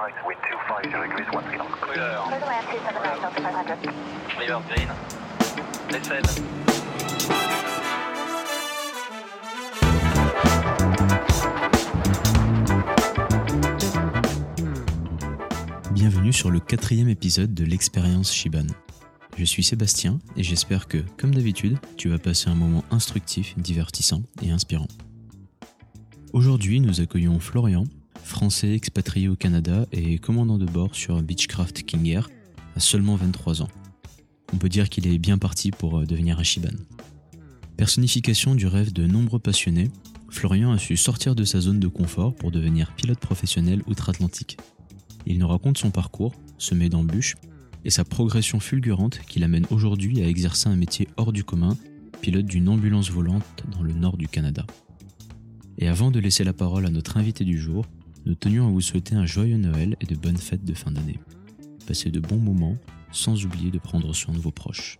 right, wind 250 degrees, one three knots. Clear. Clear to land 279 Delta 500. River green. Descend. Bienvenue sur le quatrième épisode de l'expérience Shiban. Je suis Sébastien et j'espère que, comme d'habitude, tu vas passer un moment instructif, divertissant et inspirant. Aujourd'hui, nous accueillons Florian, français expatrié au Canada et commandant de bord sur Beechcraft King Air à seulement 23 ans. On peut dire qu'il est bien parti pour euh, devenir un Shiban. Personnification du rêve de nombreux passionnés, Florian a su sortir de sa zone de confort pour devenir pilote professionnel outre-Atlantique. Il nous raconte son parcours, semé d'embûches, et sa progression fulgurante qui l'amène aujourd'hui à exercer un métier hors du commun, pilote d'une ambulance volante dans le nord du Canada. Et avant de laisser la parole à notre invité du jour, nous tenions à vous souhaiter un joyeux Noël et de bonnes fêtes de fin d'année. Passez de bons moments, sans oublier de prendre soin de vos proches.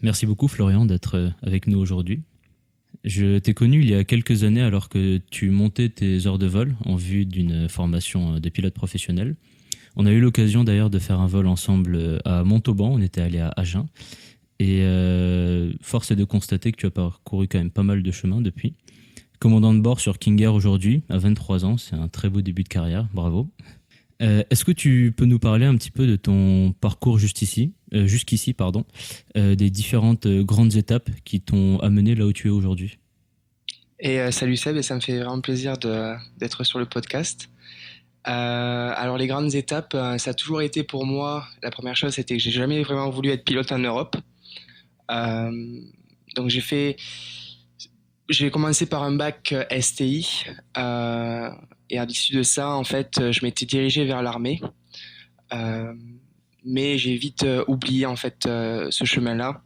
Merci beaucoup Florian d'être euh, avec nous aujourd'hui. Je t'ai connu il y a quelques années alors que tu montais tes heures de vol en vue d'une formation de pilote professionnel. On a eu l'occasion d'ailleurs de faire un vol ensemble euh, à Montauban, on était allé à Agen. Et euh, force est de constater que tu as parcouru quand même pas mal de chemin depuis. Commandant de bord sur King Air aujourd'hui, à 23 ans, c'est un très beau début de carrière, bravo. Euh, Est-ce que tu peux nous parler un petit peu de ton parcours jusqu'ici, jusqu'ici pardon, des différentes grandes étapes qui t'ont amené là où tu es aujourd'hui? Et salut Seb, et ça me fait vraiment plaisir d'être sur le podcast. Euh, alors les grandes étapes, euh, ça a toujours été pour moi, la première chose c'était que j'ai jamais vraiment voulu être pilote en Europe. Euh, donc j'ai fait, j'ai commencé par un bac STI, et à l'issue de ça, en fait, je m'étais dirigé vers l'armée. Mais j'ai vite oublié en fait ce chemin-là.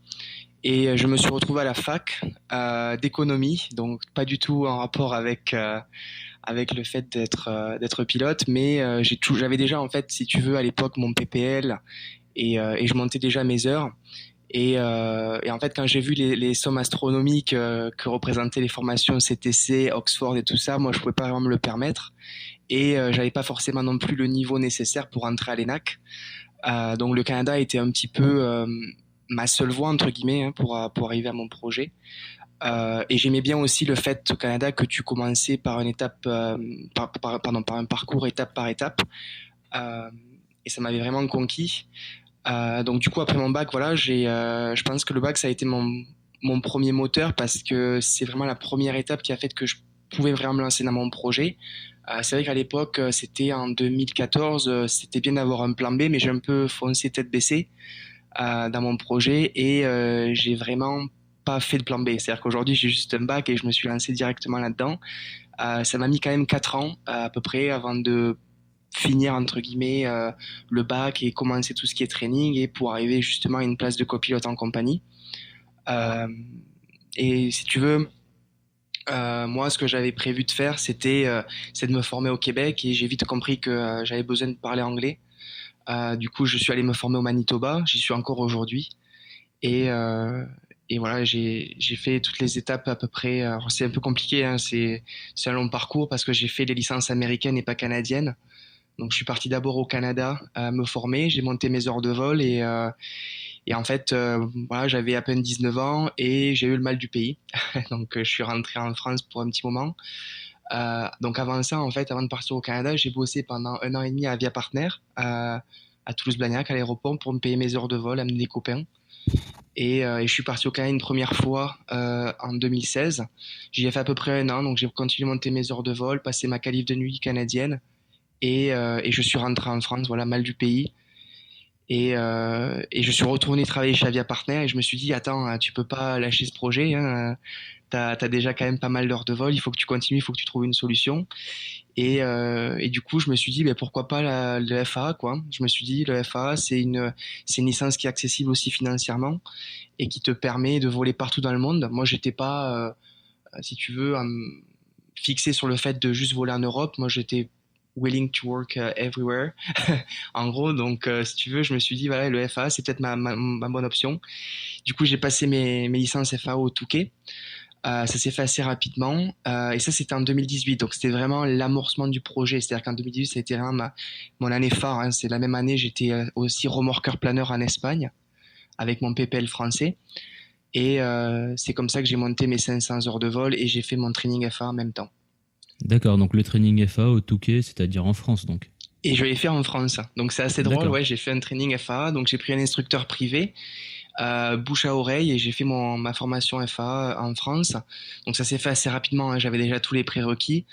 Et je me suis retrouvé à la fac d'économie, donc pas du tout en rapport avec avec le fait d'être euh, d'être pilote, mais euh, j'ai j'avais déjà en fait, si tu veux, à l'époque mon PPL et, euh, et je montais déjà mes heures. Et, euh, et en fait, quand j'ai vu les, les sommes astronomiques euh, que représentaient les formations CTC, Oxford et tout ça, moi je pouvais pas vraiment me le permettre. Et euh, j'avais pas forcément non plus le niveau nécessaire pour entrer à l'ENAC. Donc le Canada était un petit peu ma seule voie entre guillemets hein, pour pour arriver à mon projet. Euh, et j'aimais bien aussi le fait au Canada que tu commençais par une étape, euh, par, par- pardon, par un parcours étape par étape. Euh, et ça m'avait vraiment conquis. Donc du coup après mon bac, voilà, j'ai, je pense que le bac ça a été mon mon premier moteur parce que c'est vraiment la première étape qui a fait que je pouvais vraiment me lancer dans mon projet. C'est vrai qu'à l'époque, c'était en 2014, euh, c'était bien d'avoir un plan B, mais j'ai un peu foncé tête baissée dans mon projet et j'ai vraiment pas fait de plan B. C'est-à-dire qu'aujourd'hui, j'ai juste un bac et je me suis lancé directement là-dedans. Euh, ça m'a mis quand même quatre ans euh, à peu près avant de finir entre guillemets euh, le bac et commencer tout ce qui est training et pour arriver justement à une place de copilote en compagnie. Et si tu veux, moi, ce que j'avais prévu de faire, c'était de me former au Québec et j'ai vite compris que j'avais besoin de parler anglais. Du coup, je suis allé me former au Manitoba. J'y suis encore aujourd'hui. Et, et voilà, j'ai fait toutes les étapes à peu près. Alors, c'est un peu compliqué, hein, c'est un long parcours parce que j'ai fait les licences américaines et pas canadiennes. Donc, je suis parti d'abord au Canada à me former. J'ai monté mes heures de vol et euh, et en fait, euh, voilà, j'avais à peine 19 ans et j'ai eu le mal du pays. donc, euh, je suis rentré en France pour un petit moment. Euh, donc, avant ça, en fait, avant de partir au Canada, j'ai bossé pendant un an et demi à Via Partner, à Toulouse-Blagnac, à l'aéroport, pour me payer mes heures de vol, amener des copains. Et, euh, et je suis parti au Canada une première fois euh, en 2016. J'y ai fait à peu près un an, donc j'ai continué à monter mes heures de vol, passer ma qualif de nuit canadienne. Et, euh, et je suis rentré en France, voilà, mal du pays. Et, et je suis retourné travailler chez Avia Partner et je me suis dit, attends, tu peux pas lâcher ce projet. Hein. T'as as déjà quand même pas mal d'heures de vol, il faut que tu continues, il faut que tu trouves une solution. Et, euh, et du coup, je me suis dit, ben, pourquoi pas le FAA, quoi. Je me suis dit, le FAA, c'est une, une licence qui est accessible aussi financièrement et qui te permet de voler partout dans le monde. Moi, j'étais pas, euh, si tu veux, euh, fixé sur le fait de juste voler en Europe. Moi, j'étais willing to work everywhere. en gros, donc si tu veux, je me suis dit voilà, le FA c'est peut-être ma, ma, bonne option. Du coup, j'ai passé mes, mes licences FA au Touquet. Euh, ça s'est fait assez rapidement. Euh, et ça c'était en 2018 donc c'était vraiment l'amorcement du projet. C'est à dire qu'en 2018 ça a été vraiment ma, mon année phare hein. c'est la même année j'étais euh, aussi remorqueur planeur en Espagne avec mon PPL français. Et euh, c'est comme ça que j'ai monté mes 500 heures de vol et j'ai fait mon training FA en même temps. D'accord. Donc le training FA au Touquet c'est-à-dire en France donc. Et je l'ai fait en France. Donc c'est assez drôle. Ouais j'ai fait un training FA donc j'ai pris un instructeur privé euh, bouche à oreille et j'ai fait mon, ma formation FA en France. Donc ça s'est fait assez rapidement, hein. j'avais déjà tous les prérequis.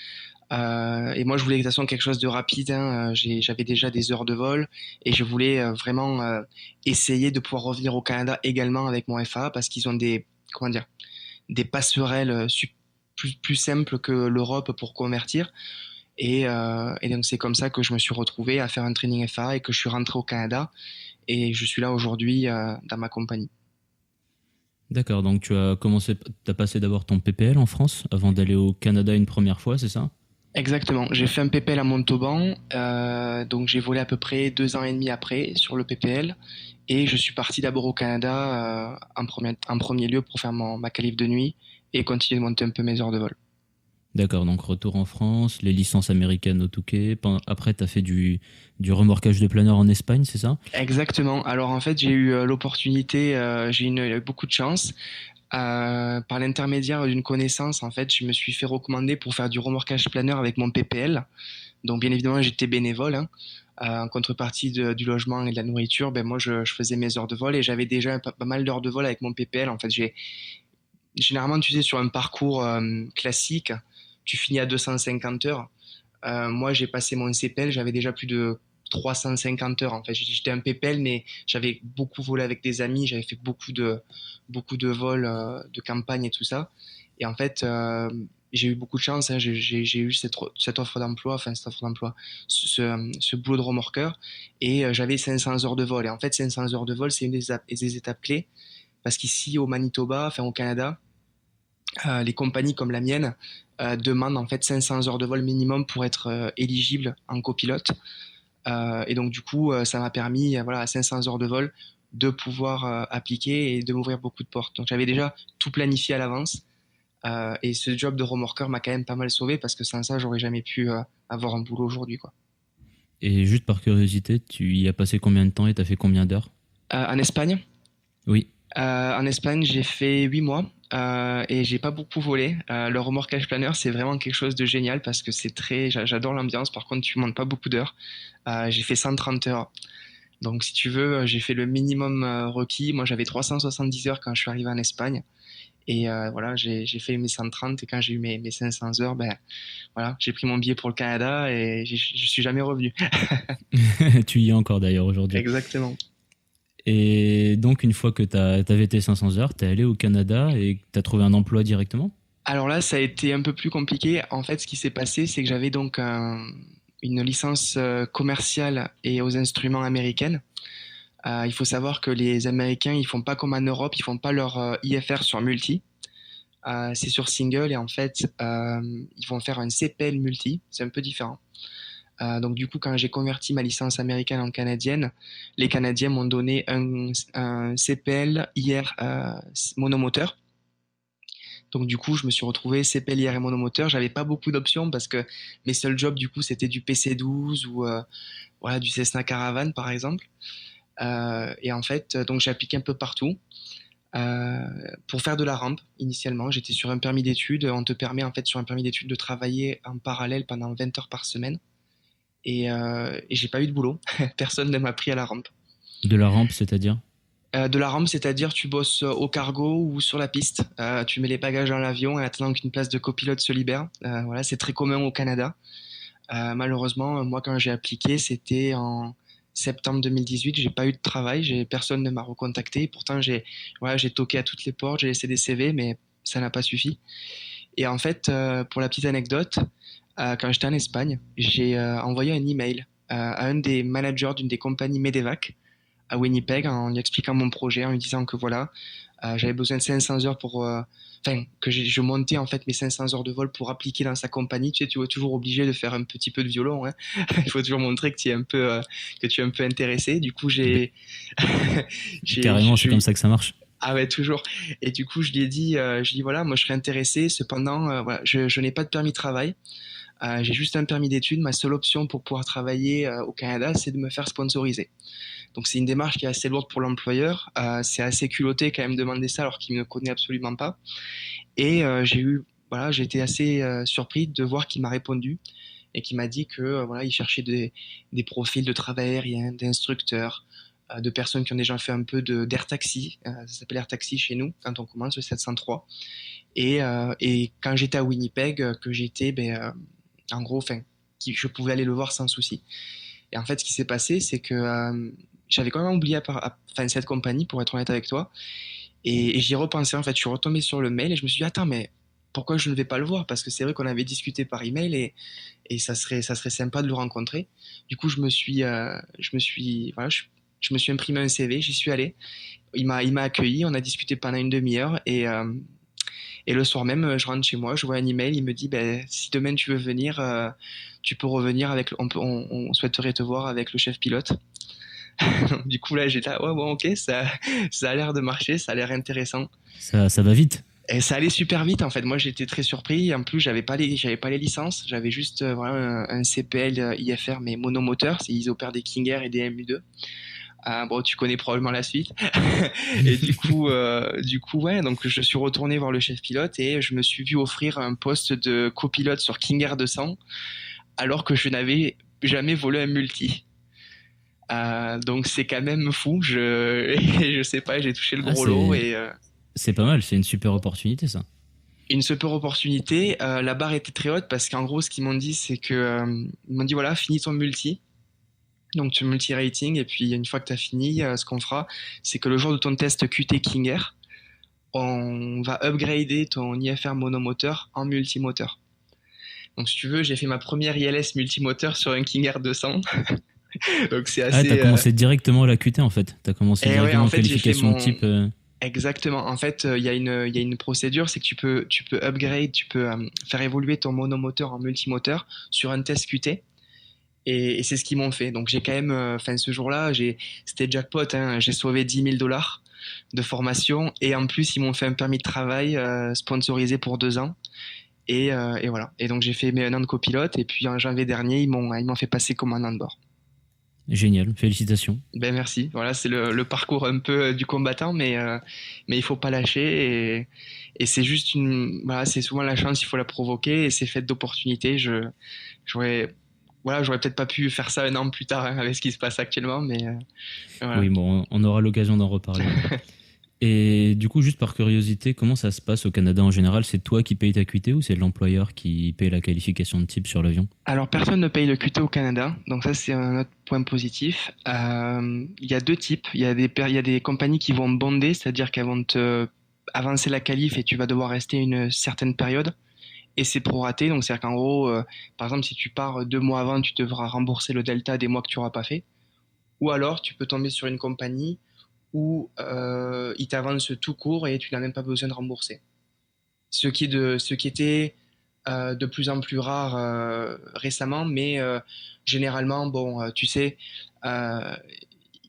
Euh, et moi, je voulais de toute façon quelque chose de rapide. Hein. J'avais déjà des heures de vol et je voulais euh, vraiment euh, essayer de pouvoir revenir au Canada également avec mon FA parce qu'ils ont des comment dire des passerelles euh, plus, plus simples que l'Europe pour convertir. Et, euh, et donc c'est comme ça que je me suis retrouvé à faire un training FA et que je suis rentré au Canada et je suis là aujourd'hui euh, dans ma compagnie. D'accord, donc tu as commencé, tu as passé d'abord ton PPL en France avant d'aller au Canada une première fois, c'est ça? Exactement, j'ai fait un PPL à Montauban, euh, donc j'ai volé à peu près deux ans et demi après sur le PPL et je suis parti d'abord au Canada euh, en, premier, en premier lieu pour faire mon, ma qualif de nuit et continuer de monter un peu mes heures de vol. D'accord, donc retour en France, les licences américaines au Touquet. Après, tu as fait du, remorquage de planeur en Espagne, c'est ça? Exactement. Alors en fait, j'ai eu euh, l'opportunité, euh, j'ai eu beaucoup de chance. Euh, par l'intermédiaire d'une connaissance, en fait, je me suis fait recommander pour faire du remorquage planeur avec mon PPL. Donc bien évidemment, j'étais bénévole. Hein. En contrepartie du logement et de la nourriture, ben moi, je, faisais mes heures de vol et j'avais déjà pas, mal d'heures de vol avec mon PPL. En fait, j'ai généralement, tu sais, sur un parcours classique, tu finis à 250 heures. Euh, moi, j'ai passé mon CPL, j'avais déjà plus de 350 heures. En fait, j'étais un PPL, mais j'avais beaucoup volé avec des amis, j'avais fait beaucoup de beaucoup de vols euh, de campagne et tout ça. Et en fait, euh, j'ai eu beaucoup de chance. Hein, j'ai eu cette, offre d'emploi, enfin cette offre d'emploi, ce, boulot de remorqueur, et j'avais 500 heures de vol. Et en fait, 500 heures de vol, c'est une des, étapes clés, parce qu'ici au Manitoba, enfin au Canada, les compagnies comme la mienne euh, demandent en fait 500 heures de vol minimum pour être euh, éligible en copilote. Euh, et donc du coup, ça m'a permis, voilà, à 500 heures de vol, de pouvoir appliquer et de m'ouvrir beaucoup de portes. Donc j'avais déjà tout planifié à l'avance. et ce job de remorqueur m'a quand même pas mal sauvé parce que sans ça, j'aurais jamais pu avoir un boulot aujourd'hui, quoi. Et juste par curiosité, tu y as passé combien de temps et tu as fait combien d'heures? En Espagne? Oui. en Espagne, j'ai fait 8 mois euh, et j'ai pas beaucoup volé. Euh, le remorquage planeur, c'est vraiment quelque chose de génial parce que c'est très, j'adore l'ambiance. Par contre, tu montes pas beaucoup d'heures. Euh, j'ai fait 130 heures. Donc, si tu veux, j'ai fait le minimum requis. Moi, j'avais 370 heures quand je suis arrivé en Espagne. Et voilà, j'ai fait mes 130 et quand j'ai eu mes, mes 500 heures, ben voilà, j'ai pris mon billet pour le Canada et je suis jamais revenu. tu y es encore d'ailleurs aujourd'hui. Exactement. Et donc, une fois que tu avais tes 500 heures, tu es allé au Canada et tu as trouvé un emploi directement? Alors là, ça a été un peu plus compliqué. En fait, ce qui s'est passé, c'est que j'avais donc un, une licence euh, commerciale et aux instruments américaines. Euh, il faut savoir que les Américains, ils font pas comme en Europe, ils font pas leur euh, IFR sur multi. C'est sur single et en fait, ils vont faire un CPL multi. C'est un peu différent. Euh, donc du coup, quand j'ai converti ma licence américaine en canadienne, les Canadiens m'ont donné un, un, CPL IR euh, monomoteur. Donc du coup, je me suis retrouvé CPL IR et monomoteur. J'avais pas beaucoup d'options parce que mes seuls jobs du coup c'était du PC12 ou euh, voilà du Cessna Caravan par exemple. Et en fait, donc j'ai appliqué un peu partout. Pour faire de la rampe initialement. J'étais sur un permis d'études. On te permet en fait sur un permis d'études de travailler en parallèle pendant 20 heures par semaine et, euh, et j'ai pas eu de boulot. Personne ne m'a pris à la rampe. De la rampe, c'est-à-dire? Euh, De la rampe, c'est-à-dire tu bosses au cargo ou sur la piste. Euh, tu mets les bagages dans l'avion en attendant qu'une place de copilote se libère. Euh, voilà, c'est très commun au Canada. Euh, malheureusement, moi quand j'ai appliqué, c'était en septembre 2018. J'ai pas eu de travail, j'ai personne ne m'a recontacté. Pourtant, j'ai voilà, j'ai toqué à toutes les portes, j'ai laissé des CV, mais ça n'a pas suffi. Et en fait, euh, pour la petite anecdote, euh, quand j'étais en Espagne, j'ai euh, envoyé un email à un des managers d'une des compagnies Medevac à Winnipeg en lui expliquant mon projet, en lui disant que voilà, Euh, j'avais besoin de 500 heures pour, euh, enfin, que je montais en fait mes 500 heures de vol pour appliquer dans sa compagnie. Tu sais, tu es toujours obligé de faire un petit peu de violon. Hein. Il faut toujours montrer que tu es un peu, euh, que tu es un peu intéressé. Du coup, j'ai, Carrément, je- c'est comme ça que ça marche. ah ouais, toujours. Et du coup, je lui ai dit, euh, je lui ai dit voilà, moi je serais intéressé. Cependant, euh, voilà, je, je n'ai pas de permis de travail. Euh, j'ai juste un permis d'études. Ma seule option pour pouvoir travailler euh, au Canada, c'est de me faire sponsoriser. Donc c'est une démarche qui est assez lourde pour l'employeur. Euh, c'est assez culotté quand même demander ça alors qu'il ne me connaît absolument pas. Et j'ai eu, voilà, j'ai été assez surpris de voir qu'il m'a répondu et qu'il m'a dit que voilà, il cherchait des, profils de travail aérien, d'instructeurs, de personnes qui ont déjà fait un peu de d'air taxi. Ça s'appelle air taxi chez nous quand on commence le 703. Et, et quand j'étais à Winnipeg, que j'étais, ben, en gros, je pouvais aller le voir sans souci. Et en fait, ce qui s'est passé, c'est que euh, j'avais quand même oublié à cette compagnie, pour être honnête avec toi. Et, et j'y ai repensé, en fait, je suis retombé sur le mail et je me suis dit, attends, mais pourquoi je ne vais pas le voir? Parce que c'est vrai qu'on avait discuté par email et, et ça, serait, ça serait sympa de le rencontrer. Du coup, je me suis, euh, je me suis, voilà, je, je me suis imprimé un CV, j'y suis allé. Il m'a, il m'a accueilli, on a discuté pendant une demi-heure et, euh, et le soir même, je rentre chez moi, je vois un email, il me dit, ben, si demain tu veux venir, euh, tu peux revenir avec, on, peut, on, on souhaiterait te voir avec le chef pilote. du coup, là, j'étais là, ouais, bon, ok, ça, ça a l'air de marcher, ça a l'air intéressant. Ça, ça va vite. Et ça allait super vite en fait. Moi j'étais très surpris. En plus j'avais pas les j'avais pas les licences. J'avais juste euh, voilà un, un CPL euh, IFR mais monomoteur. Ils opèrent des King Air et des MU2. Euh, bon tu connais probablement la suite. et du coup euh, du coup ouais donc je suis retourné voir le chef pilote et je me suis vu offrir un poste de copilote sur King Air 200 alors que je n'avais jamais volé un multi. Euh, donc c'est quand même fou. Je je sais pas j'ai touché le Ah, gros lot et euh, C'est pas mal, c'est une super opportunité ça. une super opportunité. La barre était très haute parce qu'en gros, ce qu'ils m'ont dit, c'est que ils m'ont dit voilà, finis ton multi. Donc tu multi-rating et puis une fois que tu as fini, euh, ce qu'on fera, c'est que le jour de ton test QT King Air, on va upgrader ton IFR monomoteur en multimoteur. Donc si tu veux, j'ai fait ma première ILS multimoteur sur un King Air 200. Donc c'est Ah, assez t'as euh, commencé directement à la QT en fait. T'as commencé Eh ouais, directement en en fait, j'ai qualification mon- type. euh, Exactement. En fait, euh, il y, a une- il y a une procédure, c'est que tu peux, tu peux upgrade, tu peux faire évoluer ton monomoteur en multimoteur sur un test QT. Et, et c'est ce qu'ils m'ont fait. Donc j'ai quand même, euh, enfin ce jour-là, j'ai, c'était jackpot. Hein, j'ai sauvé 10 000 dollars de formation et en plus ils m'ont fait un permis de travail euh, sponsorisé pour deux ans. Et, euh, et voilà. Et donc j'ai fait mes un an de copilote et puis en janvier dernier ils m'ont, ils m'ont fait passer commandant de bord. Génial, félicitations. Ben merci. Voilà, c'est le, le parcours un peu euh, du combattant, mais euh, mais il faut pas lâcher et, et c'est juste une voilà, c'est souvent la chance, il faut la provoquer et c'est fait d'opportunités. Je j'aurais voilà, j'aurais peut-être pas pu faire ça un an plus tard hein, avec ce qui se passe actuellement, mais euh, voilà. Oui, bon, on aura l'occasion d'en reparler. Et du coup, juste par curiosité, comment ça se passe au Canada en général? C'est toi qui payes ta QT ou c'est l'employeur qui paye la qualification de type sur l'avion? Alors personne ne paye le QT au Canada, donc ça c'est un autre point positif. Euh, Il y a deux types. Il y a des y a des compagnies qui vont bonder, c'est-à-dire qu'elles vont te avancer la qualif et tu vas devoir rester une certaine période. Et c'est proraté, donc c'est-à-dire qu'en gros, euh, par exemple, si tu pars deux mois avant, tu devras rembourser le delta des mois que tu n'auras pas fait. Ou alors, tu peux tomber sur une compagnie où euh, ils t'avancent tout court et tu n'as même pas besoin de rembourser. Ce qui, est de, ce qui était euh, de plus en plus rare euh, récemment, mais généralement, bon, tu sais,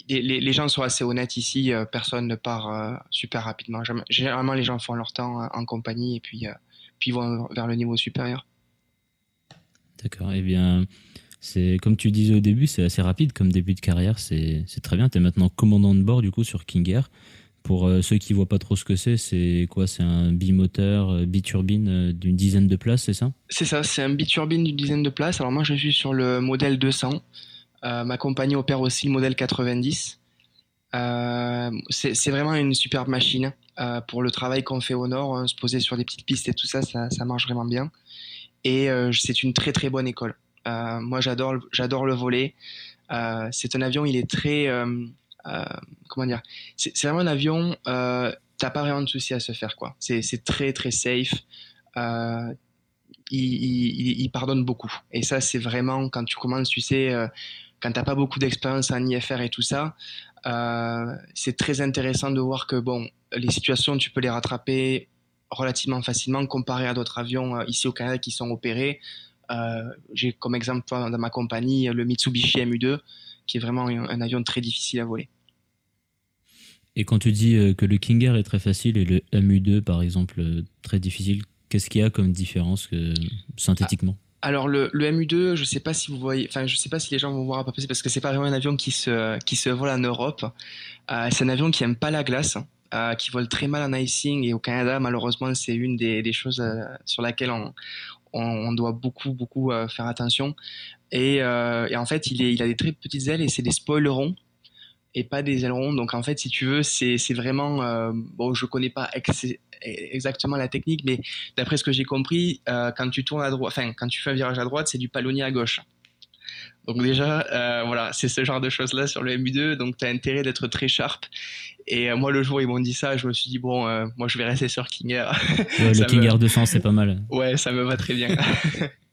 les, gens sont assez honnêtes ici, personne ne part super rapidement. Généralement, les gens font leur temps en compagnie et puis, puis vont vers le niveau supérieur. D'accord, eh bien, c'est comme tu disais au début, c'est assez rapide comme début de carrière, c'est c'est très bien. Tu es maintenant commandant de bord du coup sur King Air. Pour euh, ceux qui voient pas trop ce que c'est, c'est quoi? C'est un bimoteur, euh, biturbine euh, d'une dizaine de places, c'est ça? C'est ça, c'est un biturbine d'une dizaine de places. Alors moi, je suis sur le modèle 200. Euh, ma compagnie opère aussi le modèle 90. Euh, c'est vraiment une superbe machine. Euh, pour le travail qu'on fait au nord, hein, se poser sur des petites pistes et tout ça, ça, marche vraiment bien. Et euh, c'est une très très bonne école. Moi, j'adore j'adore le voler. Euh, c'est un avion, il est très comment dire C'est vraiment un avion. Euh, T'as pas vraiment de souci à se faire quoi. C'est très très safe. Il, il, pardonne beaucoup. Et ça, c'est vraiment quand tu commences, tu sais, quand t'as pas beaucoup d'expérience en IFR et tout ça, c'est très intéressant de voir que bon, les situations, tu peux les rattraper relativement facilement comparé à d'autres avions euh, ici au Canada qui sont opérés. Euh, J'ai comme exemple dans ma compagnie le Mitsubishi MU2, qui est vraiment un, avion très difficile à voler. Et quand tu dis euh, que le King Air est très facile et le MU2 par exemple euh, très difficile, qu'est-ce qu'il y a comme différence euh, synthétiquement? Alors le, le, MU2, je sais pas si vous voyez, enfin je sais pas si les gens vont voir à peu près parce que c'est pas vraiment un avion qui se qui se vole en Europe. Euh, c'est un avion qui aime pas la glace, euh, qui vole très mal en icing et au Canada malheureusement c'est une des, choses euh, sur laquelle on, on, on, doit beaucoup beaucoup faire attention. Et, et, en fait il, est, il a des très petites ailes et c'est des spoilerons et pas des ailerons. Donc en fait, si tu veux, c'est vraiment euh, bon, je connais pas exactement la technique, mais d'après ce que j'ai compris, euh, quand tu tournes à droite, enfin quand tu fais un virage à droite, c'est du palonnier à gauche. Donc déjà, euh, voilà, c'est ce genre de choses là sur le MU2. Donc tu as intérêt d'être très sharp. Et euh, moi, le jour où ils m'ont dit ça, je me suis dit bon, euh, moi je vais rester sur King Air. Ouais, le King me... Air 200, c'est pas mal. Ouais, ça me va très bien.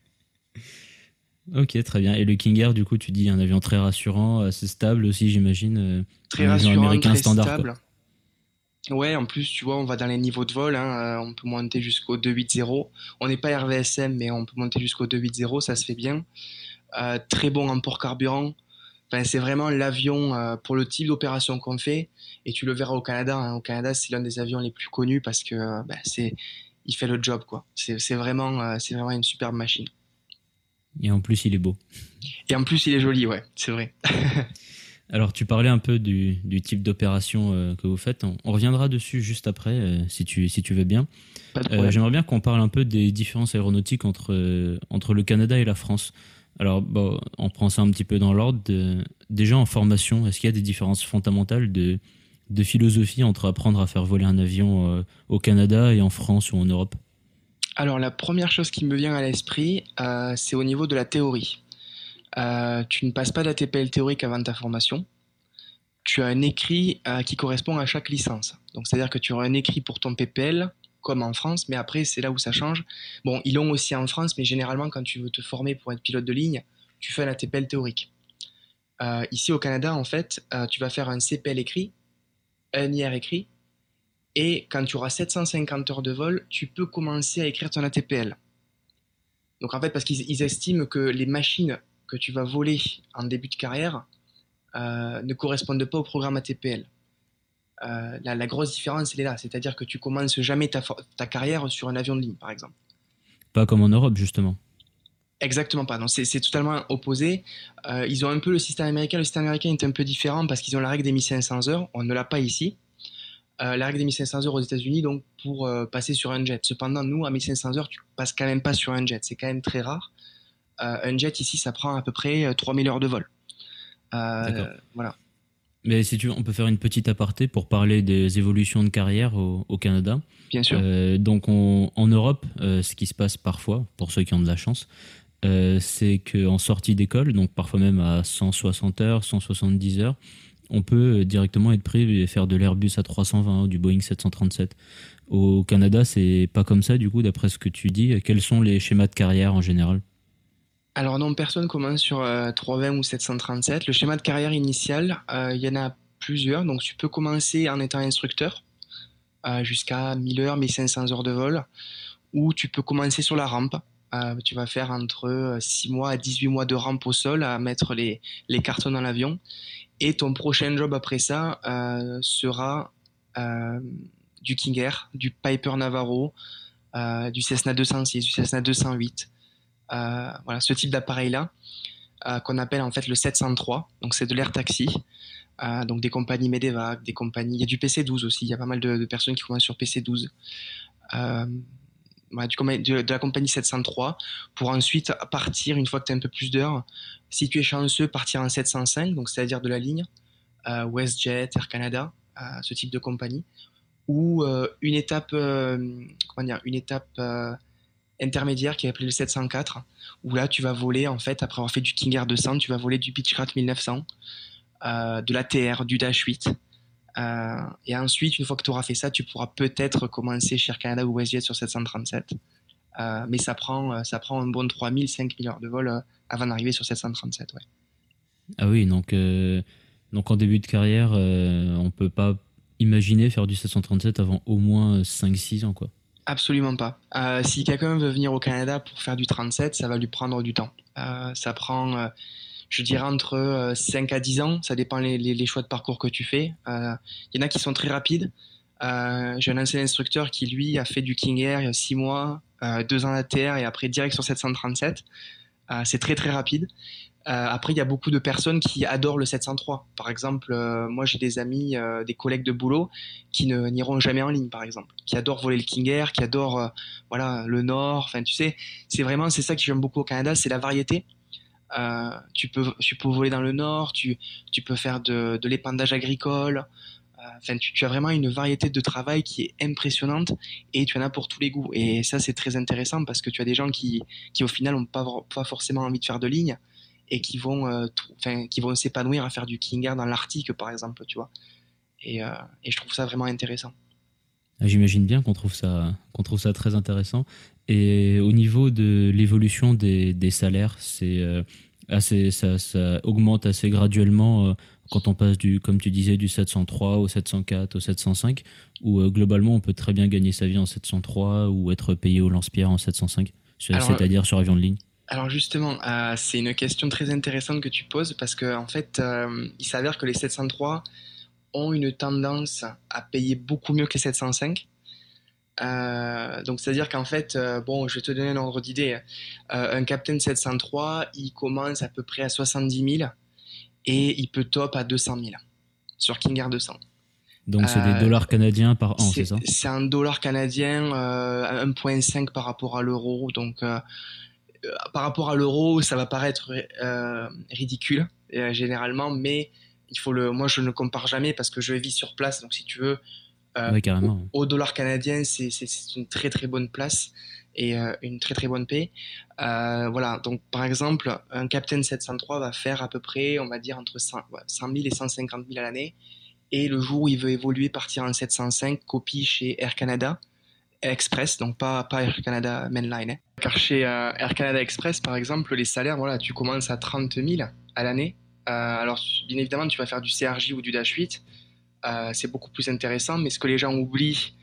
Ok, très bien. Et le King Air, du coup, tu dis un avion très rassurant, assez stable aussi, j'imagine. Euh, très un rassurant, américain très standard. Stable. Quoi. Ouais, en plus, tu vois, on va dans les niveaux de vol. Hein, on peut monter jusqu'au 280. On n'est pas RVSM, mais on peut monter jusqu'au 280, ça se fait bien. Euh, très bon en port carburant. Enfin, c'est vraiment l'avion euh, pour le type d'opération qu'on fait. Et tu le verras au Canada. Hein. Au Canada, c'est l'un des avions les plus connus parce que euh, ben, c'est, il fait le job, quoi. C'est, vraiment, euh, c'est vraiment une superbe machine. Et en plus, il est beau. Et en plus, il est joli, ouais, c'est vrai. Alors, tu parlais un peu du, du type d'opération euh, que vous faites. On, on, reviendra dessus juste après, euh, si, tu, si tu veux bien. Euh, J'aimerais bien qu'on parle un peu des différences aéronautiques entre, entre le Canada et la France. Alors, bon, on prend ça un petit peu dans l'ordre. Déjà en formation, est-ce qu'il y a des différences fondamentales de, de philosophie entre apprendre à faire voler un avion au Canada et en France ou en Europe? Alors la première chose qui me vient à l'esprit, euh, c'est au niveau de la théorie. Euh, tu ne passes pas d'ATPL théorique avant ta formation. Tu as un écrit euh, qui correspond à chaque licence. Donc c'est-à-dire que tu auras un écrit pour ton PPL, comme en France, mais après c'est là où ça change. Bon, ils l'ont aussi en France, mais généralement quand tu veux te former pour être pilote de ligne, tu fais un ATPL théorique. Ici au Canada, en fait, tu vas faire un CPL écrit, un IR écrit, et quand tu auras 750 heures de vol, tu peux commencer à écrire ton ATPL. Donc en fait, parce qu'ils estiment que les machines que tu vas voler en début de carrière euh, ne correspondent pas au programme ATPL. Euh, la, la, grosse différence, elle est là, c'est-à-dire que tu commences jamais ta, ta, carrière sur un avion de ligne, par exemple. Pas comme en Europe, justement. Exactement pas. C'est totalement opposé. Euh, ils ont un peu le système américain. Le système américain est un peu différent parce qu'ils ont la règle des 1500 heures. On ne l'a pas ici euh, la règle des 1500 heures aux États-Unis donc pour euh, passer sur un jet. Cependant, nous, à 1500 heures, tu passes quand même pas sur un jet. C'est quand même très rare. Euh, un jet ici, ça prend à peu près 3000 heures de vol. voilà. Mais si tu veux, on peut faire une petite aparté pour parler des évolutions de carrière au, au Canada. Bien sûr. Donc on, en Europe, ce qui se passe parfois, pour ceux qui ont de la chance, c'est qu'en sortie d'école, donc parfois même à 160 heures, 170 heures, on peut directement être pris et faire de l'Airbus à 320 ou du Boeing 737. Au Canada, c'est pas comme ça, du coup, d'après ce que tu dis. Quels sont les schémas de carrière en général? Alors non, personne commence sur euh, 320 ou 737. Le schéma de carrière initial, euh, il y en a plusieurs. Donc tu peux commencer en étant instructeur euh, jusqu'à 1000 heures, 1500 heures de vol. Ou tu peux commencer sur la rampe. Euh, tu vas faire entre 6 mois à 18 mois de rampe au sol à mettre les cartons dans l'avion. Et ton prochain job après ça euh, sera euh, du King Air, du Piper Navarro, euh, du Cessna 206, du Cessna 208. Euh, voilà, ce type d'appareil-là qu'on appelle en fait le 703. Donc c'est de l'air taxi. Donc des compagnies Medevac, des compagnies. Il y a du PC12 aussi. Il y a pas mal de, de personnes qui commencent sur PC12. Du, de, de, la compagnie 703 pour ensuite partir une fois que tu as un peu plus d'heures si tu es chanceux, partir en 705, donc c'est-à-dire de la ligne euh, WestJet, Air Canada, euh, ce type de compagnie, ou euh, une étape, comment dire, une étape intermédiaire qui est appelée le 704, où là tu vas voler en fait après avoir fait du King Air 200, tu vas voler du Beechcraft 1900, de l'ATR, du Dash 8. Euh, et ensuite, une fois que tu auras fait ça, tu pourras peut-être commencer chez Air Canada ou WestJet sur 737. Euh, mais ça prend, ça prend un bon 3000, 5000 heures de vol avant d'arriver sur 737. Ouais. Ah oui, donc, euh, donc en début de carrière, euh, on peut pas imaginer faire du 737 avant au moins 5-6 ans, quoi. Absolument pas. Euh, si quelqu'un veut venir au Canada pour faire du 37, ça va lui prendre du temps. Euh, ça prend, euh, je dirais, entre 5 à 10 ans. Ça dépend les, les, choix de parcours que tu fais. Il y en a qui sont très rapides. J'ai un ancien instructeur qui, lui, a fait du King Air il y a 6 mois, 2 ans d'ATR et après direct sur 737. C'est très très rapide. Euh, après, il y a beaucoup de personnes qui adorent le 703. Par exemple, euh, moi j'ai des amis, euh, des collègues de boulot qui n'iront jamais en ligne, par exemple, qui adorent voler le King Air, qui adorent voilà le Nord. Enfin, tu sais, c'est vraiment c'est ça que j'aime beaucoup au Canada, c'est la variété. Tu peux tu peux voler dans le Nord, tu tu peux faire de, l'épandage agricole. Enfin, tu, as vraiment une variété de travail qui est impressionnante et tu en as pour tous les goûts. Et ça, c'est très intéressant parce que tu as des gens qui, qui au final, n'ont pas, forcément envie de faire de ligne et qui vont, euh, vont s'épanouir à faire du King Air dans l'Arctique, par exemple, tu vois. Et, euh, je trouve ça vraiment intéressant. Ah, j'imagine bien qu'on trouve ça, qu'on trouve ça très intéressant. Et au niveau de l'évolution des, des, salaires, c'est euh, assez, ça, ça, augmente assez graduellement quand on passe du, comme tu disais, du 703 au 704 au 705, où globalement on peut très bien gagner sa vie en 703 ou être payé au lance-pierre en 705, c'est-à-dire sur avion de ligne. Alors justement, euh, c'est une question très intéressante que tu poses parce que en fait, euh, il s'avère que les 703 ont une tendance à payer beaucoup mieux que les 705. Euh, donc c'est-à-dire qu'en fait, bon, je vais te donner un ordre d'idée. un Captain 703, il commence à peu près à 70 000 et il peut top à 200 000 sur King Air 200. Donc c'est des dollars canadiens par an, c'est ça? C'est un dollar canadien, 1.5 par rapport à l'euro. Donc euh, par rapport à l'euro, ça va paraître euh, ridicule euh, généralement, mais il faut le. Moi, je ne compare jamais parce que je vis sur place. Donc, si tu veux, Au, dollar canadien, c'est une très très bonne place et une très très bonne paie. voilà, donc par exemple, un Captain 703 va faire à peu près, on va dire, entre 100, 000 et 150 000 à l'année. Et le jour où il veut évoluer, partir en 705, copie chez Air Canada, Express, donc pas, pas Air Canada Mainline. Hein. Car chez euh, Air Canada Express, par exemple, les salaires, voilà, tu commences à 30 000 à l'année. Euh, alors, bien évidemment, tu vas faire du CRJ ou du Dash 8. Euh, c'est beaucoup plus intéressant, mais ce que les gens oublient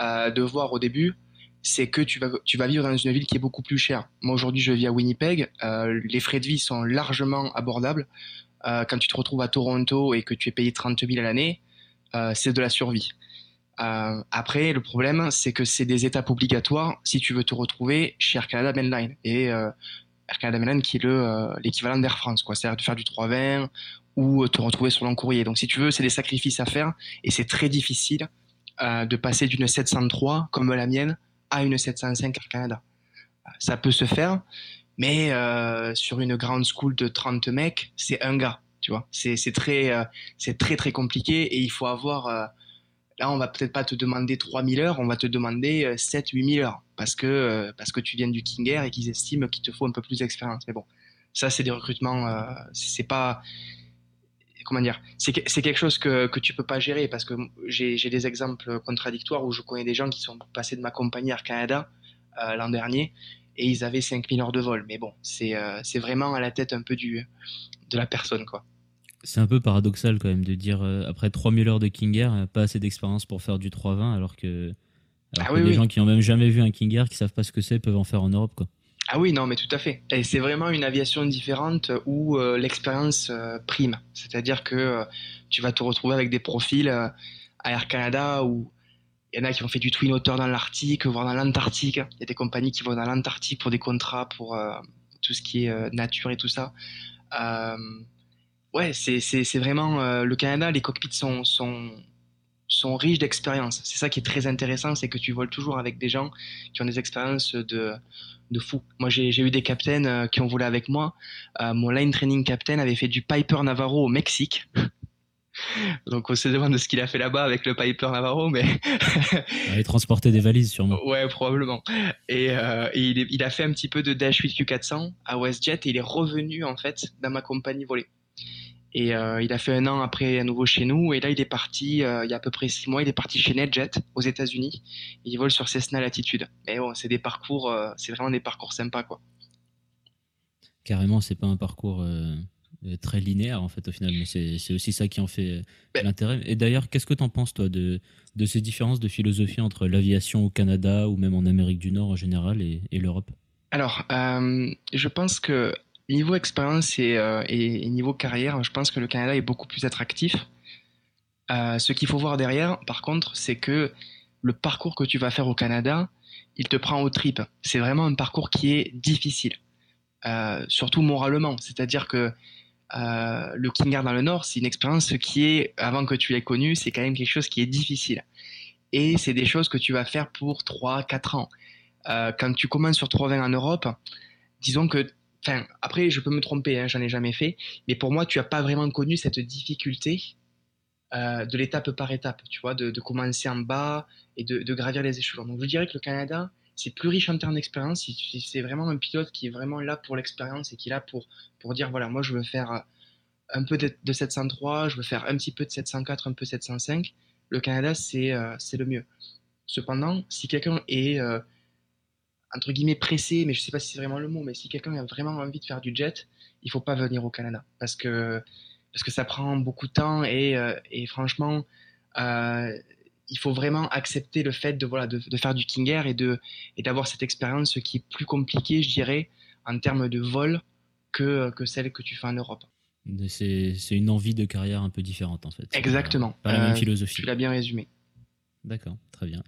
de voir au début, c'est que tu vas, tu vas vivre dans une ville qui est beaucoup plus chère. Moi, aujourd'hui, je vis à Winnipeg. les frais de vie sont largement abordables. quand tu te retrouves à Toronto et que tu es payé 30 000 à l'année, c'est de la survie. Euh, après, le problème, c'est que c'est des étapes obligatoires si tu veux te retrouver chez Air Canada Mainline. Et euh, Air Canada Mainline qui est le euh, l'équivalent d'Air France. C'est-à-dire de faire du 320 ou te retrouver sur long courrier. Donc, si tu veux, c'est des sacrifices à faire et c'est très difficile de passer d'une 703 comme la mienne à une 705 Air Canada. Ça peut se faire, mais sur une grande school de 30 mecs, c'est un gars, tu vois. C'est très, c'est très très compliqué et il faut avoir Là, on va peut-être pas te demander 3000 heures, on va te demander 7 8000 heures parce que euh, parce que tu viens du King Air et qu'ils estiment qu'il te faut un peu plus d'expérience. Mais bon, ça c'est des recrutements euh, c'est pas comment dire, c'est quelque chose que, que tu peux pas gérer parce que j'ai des exemples contradictoires où je connais des gens qui sont passés de ma compagnie Air Canada euh, l'an dernier et ils avaient 5000 heures de vol. Mais bon, c'est vraiment à la tête un peu du, de la personne, quoi. C'est un peu paradoxal quand même de dire euh, après 3000 heures de King Air, euh, pas assez d'expérience pour faire du 320 alors que, alors ah les gens qui ont même jamais vu un King Air, qui savent pas ce que c'est, peuvent en faire en Europe quoi. Ah oui, non, mais tout à fait. Et c'est vraiment une aviation différente où euh, l'expérience prime. C'est-à-dire que tu vas te retrouver avec des profils Air Canada où il y en a qui ont fait du twin otter dans l'Arctique, voire dans l'Antarctique. Il y a des compagnies qui vont dans l'Antarctique pour des contrats, pour tout ce qui est nature et tout ça ouais, c'est vraiment euh, le Canada, les cockpits sont, sont riches d'expérience. C'est ça qui est très intéressant, c'est que tu voles toujours avec des gens qui ont des expériences de, de fou. Moi, j'ai eu des captains euh, qui ont volé avec moi. Euh, mon line training captain avait fait du Piper Navarro au Mexique. Donc on se demande ce qu'il a fait là-bas avec le Piper Navarro, mais il avait transporté des valises sûrement. Ouais, probablement. Et, et il, il, a fait un petit peu de Dash 8 Q400 à WestJet et il est revenu en fait dans ma compagnie volée. Et euh, il a fait un an après à nouveau chez nous. Et là, il est parti, euh, il y a à peu près six mois, il est parti chez NetJet aux États-Unis. Il vole sur Cessna Latitude. Mais bon, c'est des parcours, euh, c'est vraiment des parcours sympas, quoi. Carrément, c'est pas un parcours très linéaire en fait au final, mais c'est aussi ça qui en fait Ben- l'intérêt. Et d'ailleurs, qu'est-ce que tu en penses toi de, de ces différences de philosophie entre l'aviation au Canada ou même en Amérique du Nord en général et, et l'Europe? Alors, je pense que niveau expérience et, euh, et- niveau carrière, je pense que le Canada est beaucoup plus attractif. Euh, ce qu'il faut voir derrière, par contre, c'est que le parcours que tu vas faire au Canada, il te prend aux tripes. C'est vraiment un parcours qui est difficile, Euh, surtout moralement. C'est-à-dire que euh, le King Air dans le Nord, c'est une expérience qui est, avant que tu l'aies connue, c'est quand même quelque chose qui est difficile. Et c'est des choses que tu vas faire pour 3-4 ans. Euh, quand tu commences sur 320 en Europe, disons que, enfin, après, je peux me tromper, hein, j'en ai jamais fait, mais pour moi, tu n'as pas vraiment connu cette difficulté euh, de l'étape par étape, tu vois, de, commencer en bas et de, gravir les échelons. Donc, je dirais que le Canada, c'est plus riche en termes d'expérience. Si C'est vraiment un pilote qui est vraiment là pour l'expérience et qui est là pour, pour dire, voilà, moi, je veux faire euh, un peu de, de 703, je veux faire un petit peu de 704, un peu 705. Le Canada, c'est euh, le mieux. Cependant, si quelqu'un est euh, entre guillemets pressé, mais je sais pas si c'est vraiment le mot, mais si quelqu'un a vraiment envie de faire du jet, il faut pas venir au Canada parce que parce que ça prend beaucoup de temps et, euh, et franchement, euh, il faut vraiment accepter le fait de voilà de, de faire du King Air et de et d'avoir cette expérience qui est plus compliquée, je dirais, en termes de vol que que celle que tu fais en Europe. C'est c'est une envie de carrière un peu différente en fait. Exactement. Pas, pas la même Euh, philosophie. Tu l'as bien résumé. D'accord, très bien.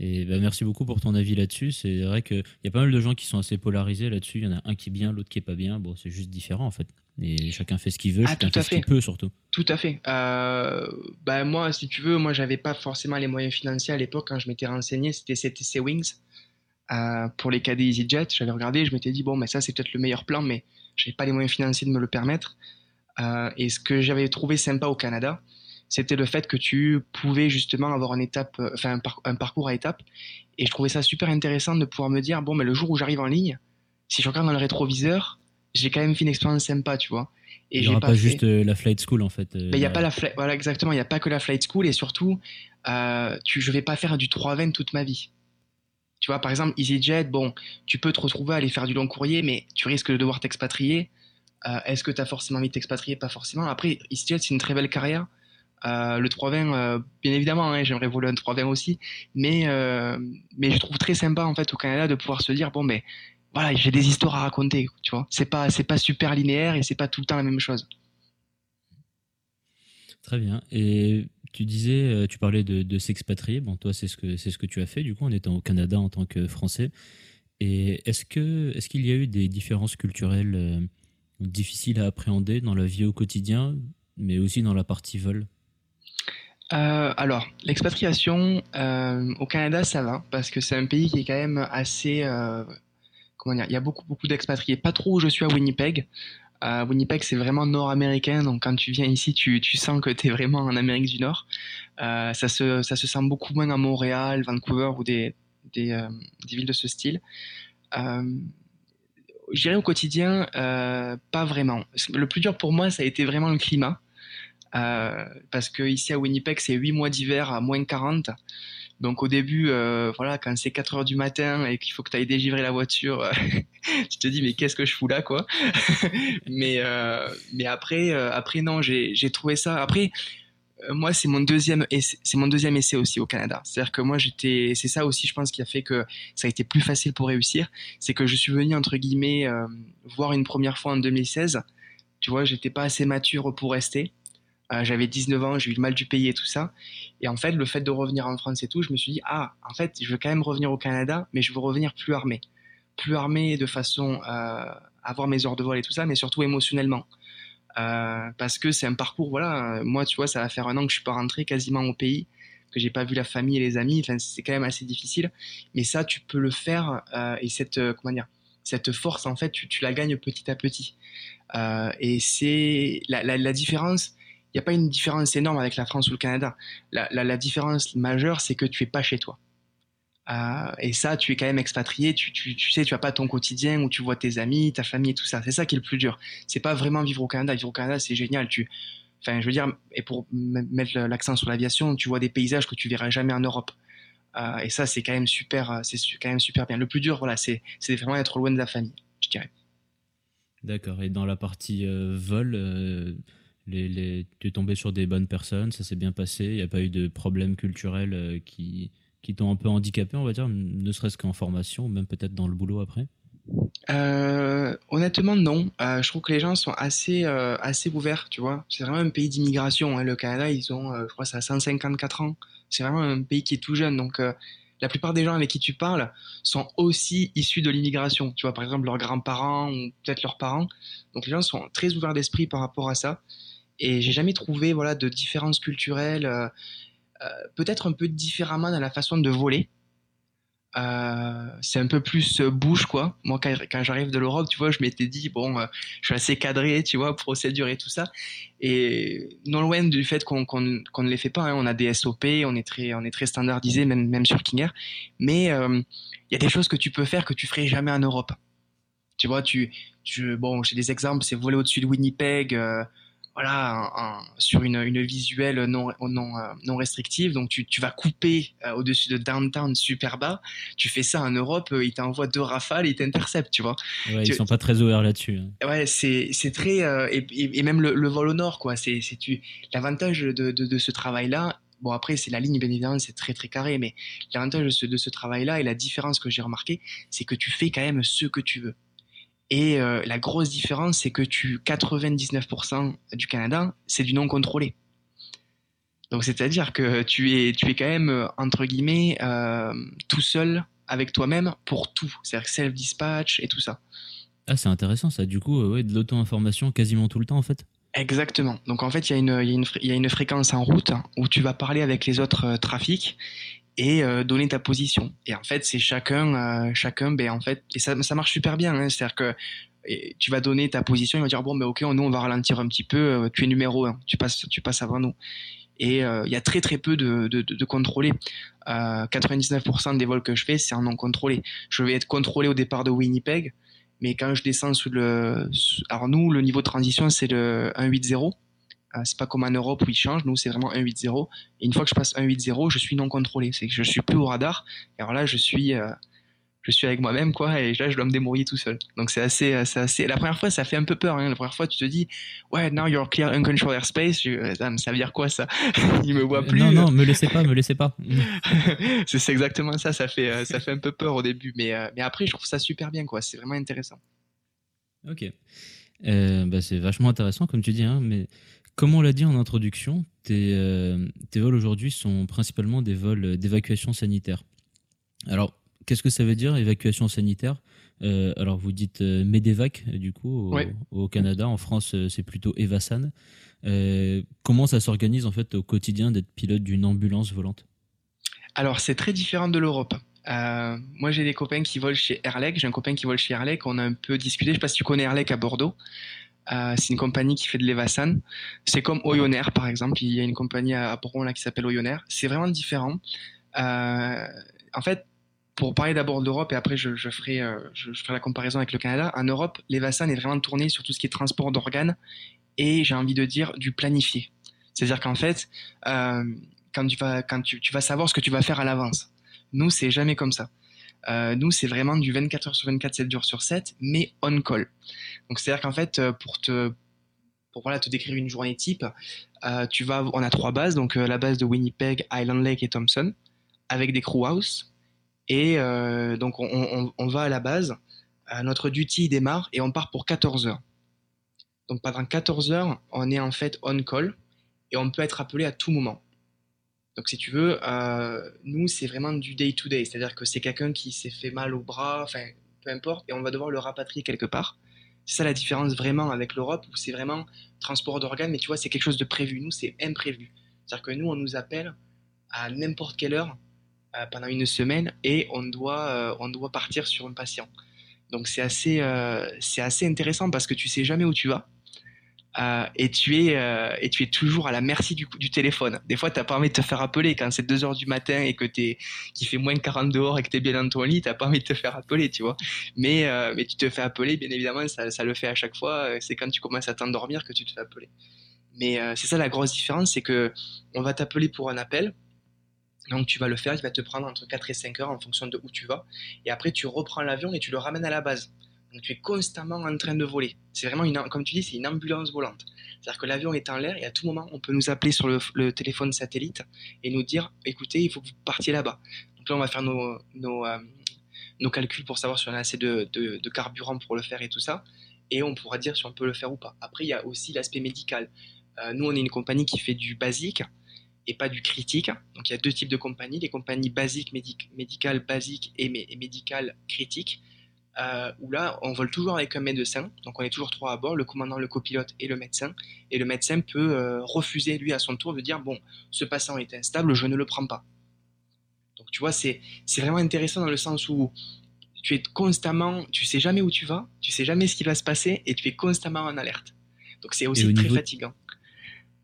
Et bah, merci beaucoup pour ton avis là-dessus. C'est vrai qu'il y a pas mal de gens qui sont assez polarisés là-dessus. Il y en a un qui est bien, l'autre qui est pas bien. Bon, c'est juste différent en fait. Et chacun fait ce qu'il veut, Ah, chacun fait ce qu'il peut surtout. Tout à fait. Euh, bah moi, si tu veux, moi j'avais pas forcément les moyens financiers à l'époque quand je m'étais renseigné. C'était CTC Wings euh, pour les cadets EasyJet. J'avais regardé, je m'étais dit bon, mais ça c'est peut-être le meilleur plan, mais j'avais pas les moyens financiers de me le permettre. Euh, et ce que j'avais trouvé sympa au Canada, c'était le fait que tu pouvais justement avoir une étape, euh, enfin un, par- un parcours à étapes. Et je trouvais ça super intéressant de pouvoir me dire bon, mais le jour où j'arrive en ligne, si je regarde dans le rétroviseur, j'ai quand même fait une expérience sympa, tu vois. Et Il n'y aura pas pas, fait- juste euh, la flight school en fait. euh, il n'y a pas la flight, voilà exactement, il n'y a pas que la flight school et surtout, euh, tu, je vais pas faire du 320 toute ma vie. Tu vois, par exemple, EasyJet, bon, tu peux te retrouver à aller faire du long courrier, mais tu risques de devoir t'expatrier. Euh, Est-ce que tu as forcément envie de t'expatrier? Pas forcément. Après, EasyJet, c'est une très belle carrière. Euh, le 320, euh, bien évidemment, hein, j'aimerais voler un 320 aussi, mais, euh, mais je trouve très sympa en fait au Canada de pouvoir se dire bon, ben voilà, j'ai des histoires à raconter, tu vois. C'est pas, c'est pas super linéaire et c'est pas tout le temps la même chose. Très bien. Et tu disais, tu parlais de, de s'expatrier. Bon, toi, c'est ce que c'est ce que tu as fait du coup en étant au Canada en tant que Français. Et est-ce que est-ce qu'il y a eu des différences culturelles difficiles à appréhender dans la vie au quotidien, mais aussi dans la partie vol? Euh, alors, l'expatriation euh, au Canada, ça va, parce que c'est un pays qui est quand même assez... euh, comment dire Il y a beaucoup, beaucoup d'expatriés. Pas trop où je suis à Winnipeg. Winnipeg, c'est vraiment nord-américain, donc quand tu viens ici, tu, sens que tu es vraiment en Amérique du Nord. Ça, se, ça se sent beaucoup moins à Montréal, Vancouver ou des, des, des villes de ce style. Dirais au quotidien, pas vraiment. Le plus dur pour moi, ça a été vraiment le climat. Euh, parce que ici à Winnipeg, c'est 8 mois d'hiver à moins 40. Donc au début, euh, voilà, quand c'est 4 heures du matin et qu'il faut que tu ailles dégivrer la voiture, euh, tu te dis mais qu'est-ce que je fous là quoi? Mais euh, mais après euh, après non, j'ai trouvé ça. Après euh, moi c'est mon deuxième c'est mon deuxième essai aussi au Canada. C'est-à-dire que moi j'étais c'est ça aussi je pense qui a fait que ça a été plus facile pour réussir, c'est que je suis venu entre guillemets euh, voir une première fois en 2016. Tu vois, j'étais pas assez mature pour rester. Euh, j'avais 19 ans, j'ai eu le mal du pays et tout ça. Et en fait, le fait de revenir en France et tout, je me suis dit, ah, en fait, je veux quand même revenir au Canada, mais je veux revenir plus armé. Plus armé de façon euh, à avoir mes heures de vol et tout ça, mais surtout émotionnellement. Euh, parce que c'est un parcours, voilà, euh, moi, tu vois, ça va faire un an que je suis pas rentré quasiment au pays, que j'ai pas vu la famille et les amis, enfin, c'est quand même assez difficile. Mais ça, tu peux le faire, euh, et cette, euh, comment dire, cette force, en fait, tu, la gagnes petit à petit. Euh, et c'est la, différence, n'y a pas une différence énorme avec la France ou le Canada. La, différence majeure, c'est que tu es pas chez toi. Euh, et ça, tu es quand même expatrié, tu, tu, sais, tu as pas ton quotidien où tu vois tes amis, ta famille et tout ça. C'est ça qui est le plus dur. C'est pas vraiment vivre au Canada. Vivre au Canada, c'est génial. Enfin, je veux dire, et pour mettre l'accent sur l'aviation, tu vois des paysages que tu verras jamais en Europe. Euh, et ça, c'est quand même super, euh, c'est quand même super bien. Le plus dur, voilà, c'est, vraiment être loin de la famille, je dirais. D'accord. Et dans la partie vol, les, les... tu es tombé sur des bonnes personnes, ça s'est bien passé, il n'y a pas eu de problèmes culturels euh, qui, qui t'ont un peu handicapé, on va dire, ne serait-ce qu'en formation, même peut-être dans le boulot après? Euh, honnêtement, non. Euh, je trouve que les gens sont assez, assez ouverts, tu vois. C'est vraiment un pays d'immigration. hein. Le Canada, ils ont, je crois, ça a 154 ans. C'est vraiment un pays qui est tout jeune. Donc, la plupart des gens avec qui tu parles sont aussi issus de l'immigration. Tu vois, par exemple, leurs grands-parents ou peut-être leurs parents. Donc, les gens sont très ouverts d'esprit par rapport à ça. Et j'ai jamais trouvé, voilà, de différence culturelle. euh, euh, peut-être un peu différemment dans la façon de voler. Euh, c'est un peu plus bouche quoi. Moi quand, j'arrive de l'Europe, tu vois, je m'étais dit bon, je suis assez cadré, tu vois, procédure et tout ça. Et non loin du fait qu'on ne les fait pas, hein. on a des SOP, on est très standardisé même même sur King Air. Mais il y a des choses que tu peux faire que tu ferais jamais en Europe. Tu vois, tu bon, j'ai des exemples, c'est voler au-dessus de Winnipeg. Voilà, sur une, une visuelle non, non, euh, non restrictive. Donc, tu, tu vas couper euh, au-dessus de downtown super bas. Tu fais ça en Europe, euh, ils t'envoient deux rafales ils t'interceptent, tu vois. Ouais, Tu- Ils sont pas très ouverts là-dessus. hein. Ouais, c'est c'est très. euh, et, et- et même le, le vol au nord, quoi. C'est c'est tu L'avantage de, de, de ce travail-là. Bon, après, c'est la ligne, bien évidemment, c'est très très carré, mais l'avantage de ce, de ce travail-là et la différence que j'ai remarqué, c'est que tu fais quand même ce que tu veux. Et euh, la grosse différence, c'est que tu 99% du Canada, c'est du non contrôlé. Donc, c'est-à-dire que tu es, tu es quand même, euh, entre guillemets, euh, tout seul avec toi-même pour tout. C'est-à-dire self-dispatch et tout ça. Ah, c'est intéressant ça. Du coup, euh, ouais, de l'auto-information quasiment tout le temps en fait. Exactement. Donc en fait, il y, a une- il y, y a une fréquence en route où tu vas parler avec les autres trafics et euh, donner ta position. Et en fait, c'est chacun, euh, chacun, ben en fait, et ça, ça marche super bien. Hein, C'est-à-dire que tu vas donner ta position, il va dire bon ben ok, nous on va ralentir un petit peu. euh, Tu es numéro un, tu passes, tu passes avant nous. Et euh, il y a très très peu de, de, de, de contrôlés. Euh, 99% des vols que je fais, c'est en non contrôlé. Je vais être contrôlé au départ de Winnipeg, mais quand je descends sous le, alors nous, le niveau de transition, c'est le 1.8.0. Euh, c'est pas comme en Europe où il change. Nous, c'est vraiment 1.8.0. Et une fois que je passe 1.8.0, je suis non contrôlé. C'est que je suis plus au radar. Et alors là, je suis, euh, je suis avec moi-même, quoi. Et là, je dois me débrouiller tout seul. Donc c'est assez, euh, c'est assez. La première fois, ça fait un peu peur. Hein. La première fois, tu te dis, ouais, now you're clear uncontrolled airspace. Je, ça veut dire quoi ça? Il me voit plus. Non, non, me laissez pas, me laissez pas. c'est exactement ça. Ça fait, ça fait un peu peur au début, mais, mais après, je trouve ça super bien, quoi. C'est vraiment intéressant. Ok. Euh, bah, c'est vachement intéressant, comme tu dis, hein, mais comme on l'a dit en introduction, tes, euh, tes vols aujourd'hui sont principalement des vols d'évacuation sanitaire. Alors, qu'est-ce que ça veut dire, évacuation sanitaire? Euh, Alors, vous dites euh, Medevac, du coup, au, Ouais. au Canada. En France, c'est plutôt Evasan. Comment ça s'organise, en fait, au quotidien d'être pilote d'une ambulance volante? Alors, c'est très différent de l'Europe. Euh, moi, j'ai des copains qui volent chez Airleg. J'ai un copain qui vole chez Airleg. On a un peu discuté. Je sais pas si tu connais Airleg à Bordeaux. Euh, c'est une compagnie qui fait de l'Evasan. C'est comme Oyonair, par exemple. Il y a une compagnie à à qui s'appelle Oyonair. C'est vraiment différent. Euh, en fait, pour parler d'abord de l'Europe et après je, euh, ferai la comparaison avec le Canada. En Europe, l'Evasan est vraiment tourné sur tout ce qui est transport d'organes et j'ai envie de dire du planifié. C'est-à-dire qu'en fait, quand tu vas, quand tu vas savoir ce que tu vas faire à l'avance. Nous, c'est jamais comme ça. Euh, nous, c'est vraiment du 24 heures sur 24, 7 jours sur 7, mais on call. Donc, c'est-à-dire qu'en fait, euh, pour te, pour voilà, te décrire une journée type, euh, tu vas, on a trois bases, donc la base de Winnipeg, Island Lake et Thompson, avec des crew house. Et donc, on, on, va à la base, notre duty démarre et on part pour 14 heures. Donc, pendant 14 heures, on est en fait on call et on peut être appelé à tout moment. Donc, si tu veux, euh, nous, c'est vraiment du day-to-day, c'est-à-dire que c'est quelqu'un qui s'est fait mal au bras, enfin, peu importe, et on va devoir le rapatrier quelque part. C'est ça la différence vraiment avec l'Europe, où c'est vraiment transport d'organes, mais tu vois, c'est quelque chose de prévu. Nous, c'est imprévu. C'est-à-dire que nous, on nous appelle à n'importe quelle heure euh, pendant une semaine et on doit, euh, on doit partir sur un patient. Donc, c'est assez, c'est assez intéressant parce que tu sais jamais où tu vas. Euh, et tu es euh, et tu es toujours à la merci du, téléphone. Des fois, t'as pas envie de te faire appeler quand c'est 2 heures du matin et que t'es qu'il fait moins de 40 dehors et que t'es bien dans ton lit, t'as pas envie de te faire appeler, tu vois. Mais euh, mais tu te fais appeler, bien évidemment, ça, ça le fait à chaque fois. C'est quand tu commences à t'endormir que tu te fais appeler. Mais c'est ça la grosse différence, c'est que on va t'appeler pour un appel. Donc tu vas le faire, il va te prendre entre 4 et 5 heures en fonction de où tu vas. Et après tu reprends l'avion et tu le ramènes à la base. Donc tu es constamment en train de voler. C'est vraiment une, comme tu dis, c'est une ambulance volante. C'est-à-dire que l'avion est en l'air et à tout moment, on peut nous appeler sur le, téléphone satellite et nous dire, écoutez, il faut que vous partiez là-bas. Donc là, on va faire nos, nos, euh, nos calculs pour savoir si on a assez de, de, carburant pour le faire et tout ça. Et on pourra dire si on peut le faire ou pas. Après, il y a aussi l'aspect médical. Euh, nous, on est une compagnie qui fait du basique et pas du critique. Donc il y a deux types de compagnies, les compagnies basiques, médic médicales basiques et, et médicales critiques, euh, où là on vole toujours avec un médecin, donc on est toujours trois à bord, le commandant, le copilote et le médecin, et le médecin peut euh, refuser lui à son tour de dire bon, ce patient est instable, je ne le prends pas. Donc tu vois, c'est vraiment intéressant dans le sens où tu es constamment, tu sais jamais où tu vas, tu sais jamais ce qui va se passer, et tu es constamment en alerte. Donc c'est aussi très fatigant.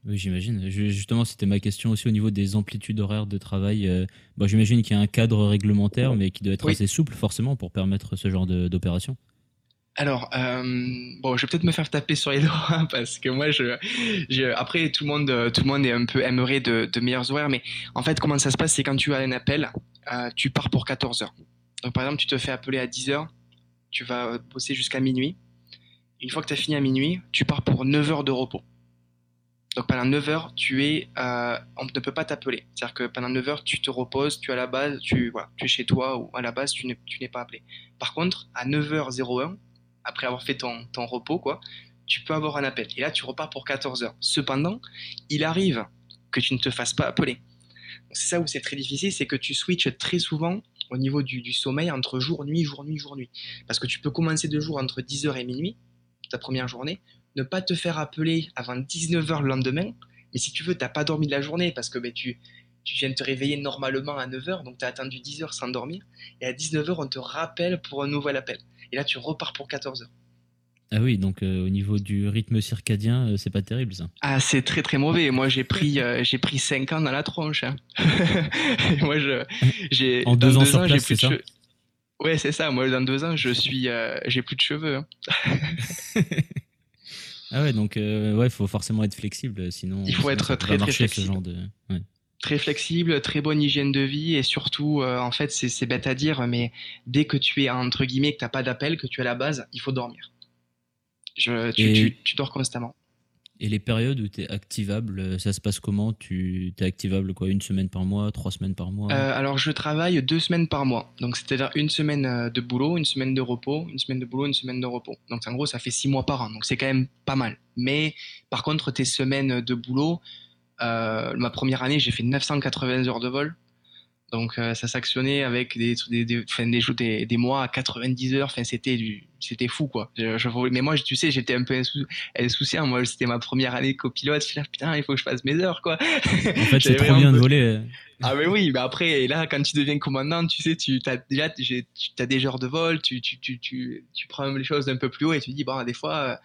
Oui, j'imagine. Justement, c'était ma question aussi au niveau des amplitudes horaires de travail. Euh, bon, j'imagine qu'il y a un cadre réglementaire, mais qui doit être assez souple forcément pour permettre ce genre d'opération. Alors, euh, bon, je vais peut-être me faire taper sur les doigts parce que moi, je, je, après tout le monde, tout le monde est un peu aimerait de, de meilleurs horaires, mais en fait, comment ça se passe, c'est quand tu as un appel, euh, tu pars pour 14 heures. Donc, par exemple, tu te fais appeler à 10 heures, tu vas bosser jusqu'à minuit. Une fois que tu as fini à minuit, tu pars pour 9 heures de repos. Donc pendant 9 heures, tu es, euh, on ne peut pas t'appeler. C'est-à-dire que pendant 9 heures, tu te reposes, tu es à la base, tu, voilà, tu es chez toi ou à la base, tu n'es pas appelé. Par contre, à 9h01, après avoir fait ton, ton repos, quoi, tu peux avoir un appel. Et là, tu repars pour 14 heures. Cependant, il arrive que tu ne te fasses pas appeler. C'est ça où c'est très difficile, c'est que tu switches très souvent au niveau du, du sommeil entre jour, nuit, jour, nuit, jour, nuit. Parce que tu peux commencer deux jours entre 10h et minuit, ta première journée, ne pas te faire appeler avant 19h le lendemain. Mais si tu veux, tu n'as pas dormi de la journée parce que ben, tu, tu viens de te réveiller normalement à 9h, donc tu as attendu 10h sans dormir. Et à 19h, on te rappelle pour un nouvel appel. Et là, tu repars pour 14h. Ah oui, donc euh, au niveau du rythme circadien, euh, c'est pas terrible ça. Ah, c'est très très mauvais. Moi, j'ai pris euh, j'ai pris 5 ans dans la tronche. Hein. moi, je j'ai en deux ans sur place, c'est ça. Ouais, c'est ça. Moi, dans deux ans, je suis j'ai plus de cheveux. Hein. Ah ouais, donc euh, ouais, il faut forcément être flexible, sinon. Il faut être très très flexible. Ce genre de... Très flexible, très bonne hygiène de vie et surtout, euh, en fait, c'est bête à dire, mais dès que tu es entre guillemets, que t'as pas d'appel, que tu es à la base, il faut dormir. Je, tu, tu dors constamment. Et les périodes où tu es activable, euh, ça se passe comment? Tu es activable quoi Une semaine par mois Trois semaines par mois? Euh, Alors je travaille deux semaines par mois. Donc c'est-à-dire une semaine euh, de boulot, une semaine de repos, une semaine de boulot, une semaine de repos. Donc en gros ça fait six mois par an. Donc c'est quand même pas mal. Mais par contre tes semaines de boulot, ma première année j'ai fait 980 heures de vol. Donc euh, ça s'actionnait avec des des des, des, des, mois à 90 heures. Enfin c'était du c'était fou quoi. Je, mais moi tu sais j'étais un peu insouciant. Moi c'était ma première année copilote. Je suis là putain il faut que je fasse mes heures quoi. En fait c'est trop bien de voler. Ah mais oui, mais après là quand tu deviens commandant, tu sais tu as déjà tu as des heures de vol, tu tu tu tu tu prends les choses un peu plus haut et tu dis bon des fois euh,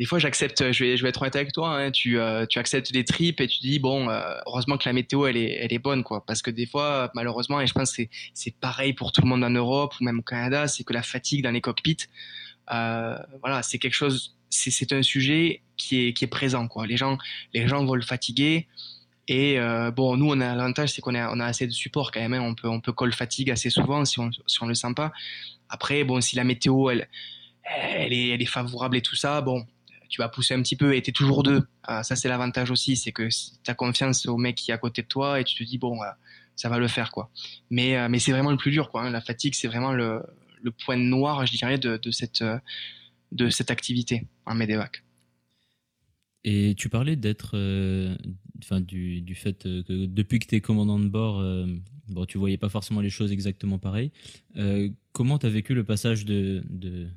des fois j'accepte, je vais, je vais être honnête avec toi, hein, tu, euh, tu acceptes des tripes et tu dis bon, euh, heureusement que la météo elle est, elle est bonne quoi, parce que des fois malheureusement et je pense que c'est pareil pour tout le monde en Europe ou même au Canada, c'est que la fatigue dans les cockpits, euh, voilà, c'est quelque chose, c'est un sujet qui est, qui est présent quoi. Les gens, les gens volent fatigués. Et bon, nous, on a l'avantage, c'est qu'on a, on a assez de support quand même. Hein. On peut, on peut call fatigue assez souvent si on, si on le sent pas. Après, bon, si la météo, elle, elle est, elle est favorable et tout ça, bon, tu vas pousser un petit peu et tu es toujours deux. Ah, ça, c'est l'avantage aussi, c'est que tu as confiance au mec qui est à côté de toi et tu te dis, bon, euh, ça va le faire. quoi. Mais, euh, mais c'est vraiment le plus dur. quoi. Hein. La fatigue, c'est vraiment le, point noir, je dirais, de, cette, euh, de cette activité en Medevac. Et tu parlais d'être, enfin, du, du, fait que depuis que tu es commandant de bord, bon, tu voyais pas forcément les choses exactement pareil. Comment tu as vécu le passage de,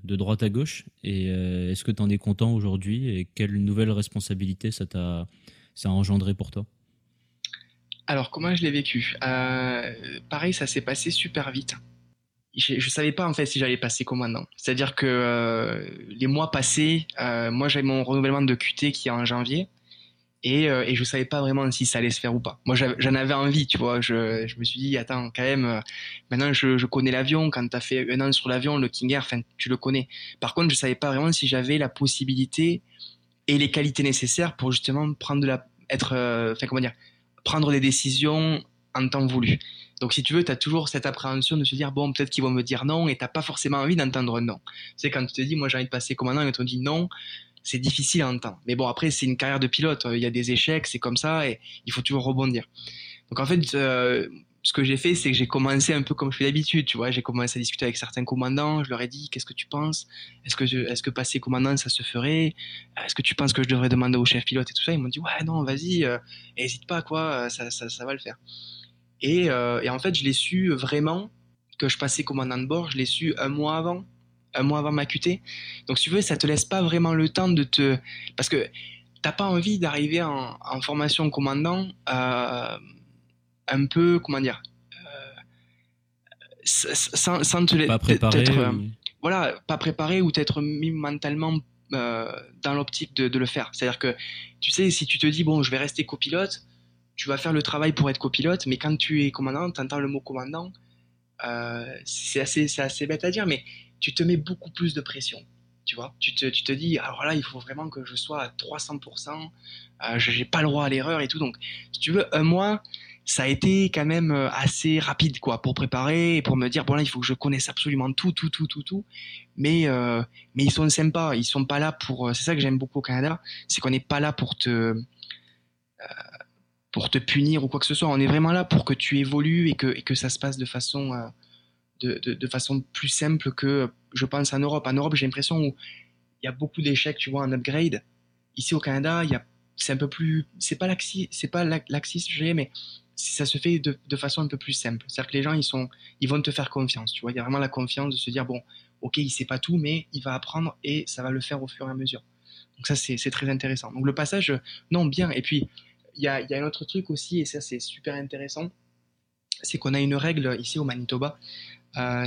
droite à gauche Et est-ce que tu en es content aujourd'hui Et quelle nouvelle responsabilité ça t'a ça a engendré pour toi? Alors, comment je l'ai vécu? Pareil, ça s'est passé super vite. Je, je savais pas en fait si j'allais passer commandant. C'est-à-dire que euh, les mois passés, euh, moi j'avais mon renouvellement de QT qui est en janvier et, euh, et je savais pas vraiment si ça allait se faire ou pas. Moi j'en avais envie, tu vois. Je, me suis dit attends quand même, euh, maintenant je, connais l'avion. Quand tu as fait un an sur l'avion, le King Air, tu le connais. Par contre je savais pas vraiment si j'avais la possibilité et les qualités nécessaires pour justement prendre de la, être, euh, comment dire, prendre des décisions en temps voulu. Donc, si tu veux, tu as toujours cette appréhension de se dire, bon, peut-être qu'ils vont me dire non, et t'as pas forcément envie d'entendre non. C'est quand tu te dis, moi, j'ai envie de passer commandant, et on te dit non, c'est difficile à entendre. Mais bon, après, c'est une carrière de pilote. Il y a des échecs, c'est comme ça, et il faut toujours rebondir. Donc, en fait, euh, ce que j'ai fait, c'est que j'ai commencé un peu comme je fais d'habitude, tu vois. J'ai commencé à discuter avec certains commandants. Je leur ai dit, qu'est-ce que tu penses? Est-ce que, est-ce que passer commandant, ça se ferait? Est-ce que tu penses que je devrais demander au chef pilote et tout ça? Ils m'ont dit, ouais, non, vas-y, euh, hésite pas, quoi, ça, ça, ça, va le faire. Et, euh, et en fait, je l'ai su vraiment que je passais commandant de bord. Je l'ai su un mois avant un mois avant ma QT. Donc, si tu veux, ça te laisse pas vraiment le temps de te. Parce que t'as pas envie d'arriver en, en, formation commandant euh, un peu, comment dire, euh, sans, sans, te pas préparé. Voilà, pas préparé ou t'être mis mentalement euh, dans l'optique de, de, le faire. C'est-à-dire que, tu sais, si tu te dis, bon, je vais rester copilote, tu vas faire le travail pour être copilote, mais quand tu es commandant, tu entends le mot commandant, c'est assez, assez bête à dire, mais tu te mets beaucoup plus de pression. Tu vois, tu te, tu te dis, alors là, il faut vraiment que je sois à 300%, euh, j'ai pas le droit à l'erreur et tout. Donc, si tu veux, un mois, ça a été quand même euh, assez rapide, quoi, pour préparer et pour me dire, bon là, il faut que je connaisse absolument tout, tout, tout, tout, tout. Mais, euh, mais ils sont sympas, ils sont pas là pour. Euh, c'est ça que j'aime beaucoup au Canada, c'est qu'on n'est pas là pour te. Pour te punir ou quoi que ce soit. On est vraiment là pour que tu évolues et que, et que ça se passe de façon de, façon plus simple que, je pense, en Europe. En Europe, j'ai l'impression où il y a beaucoup d'échecs, tu vois, en upgrade. Ici au Canada, il y a, c'est un peu plus, c'est pas laxi, c'est pas laxiste, mais ça se fait de, de, façon un peu plus simple. C'est-à-dire que les gens, ils sont, ils vont te faire confiance, tu vois. Il y a vraiment la confiance de se dire, bon, ok, il sait pas tout, mais il va apprendre et ça va le faire au fur et à mesure. Donc ça, c'est, très intéressant. Donc le passage, non, bien. Et puis, il y a, y a un autre truc aussi, et ça, c'est super intéressant, c'est qu'on a une règle ici au Manitoba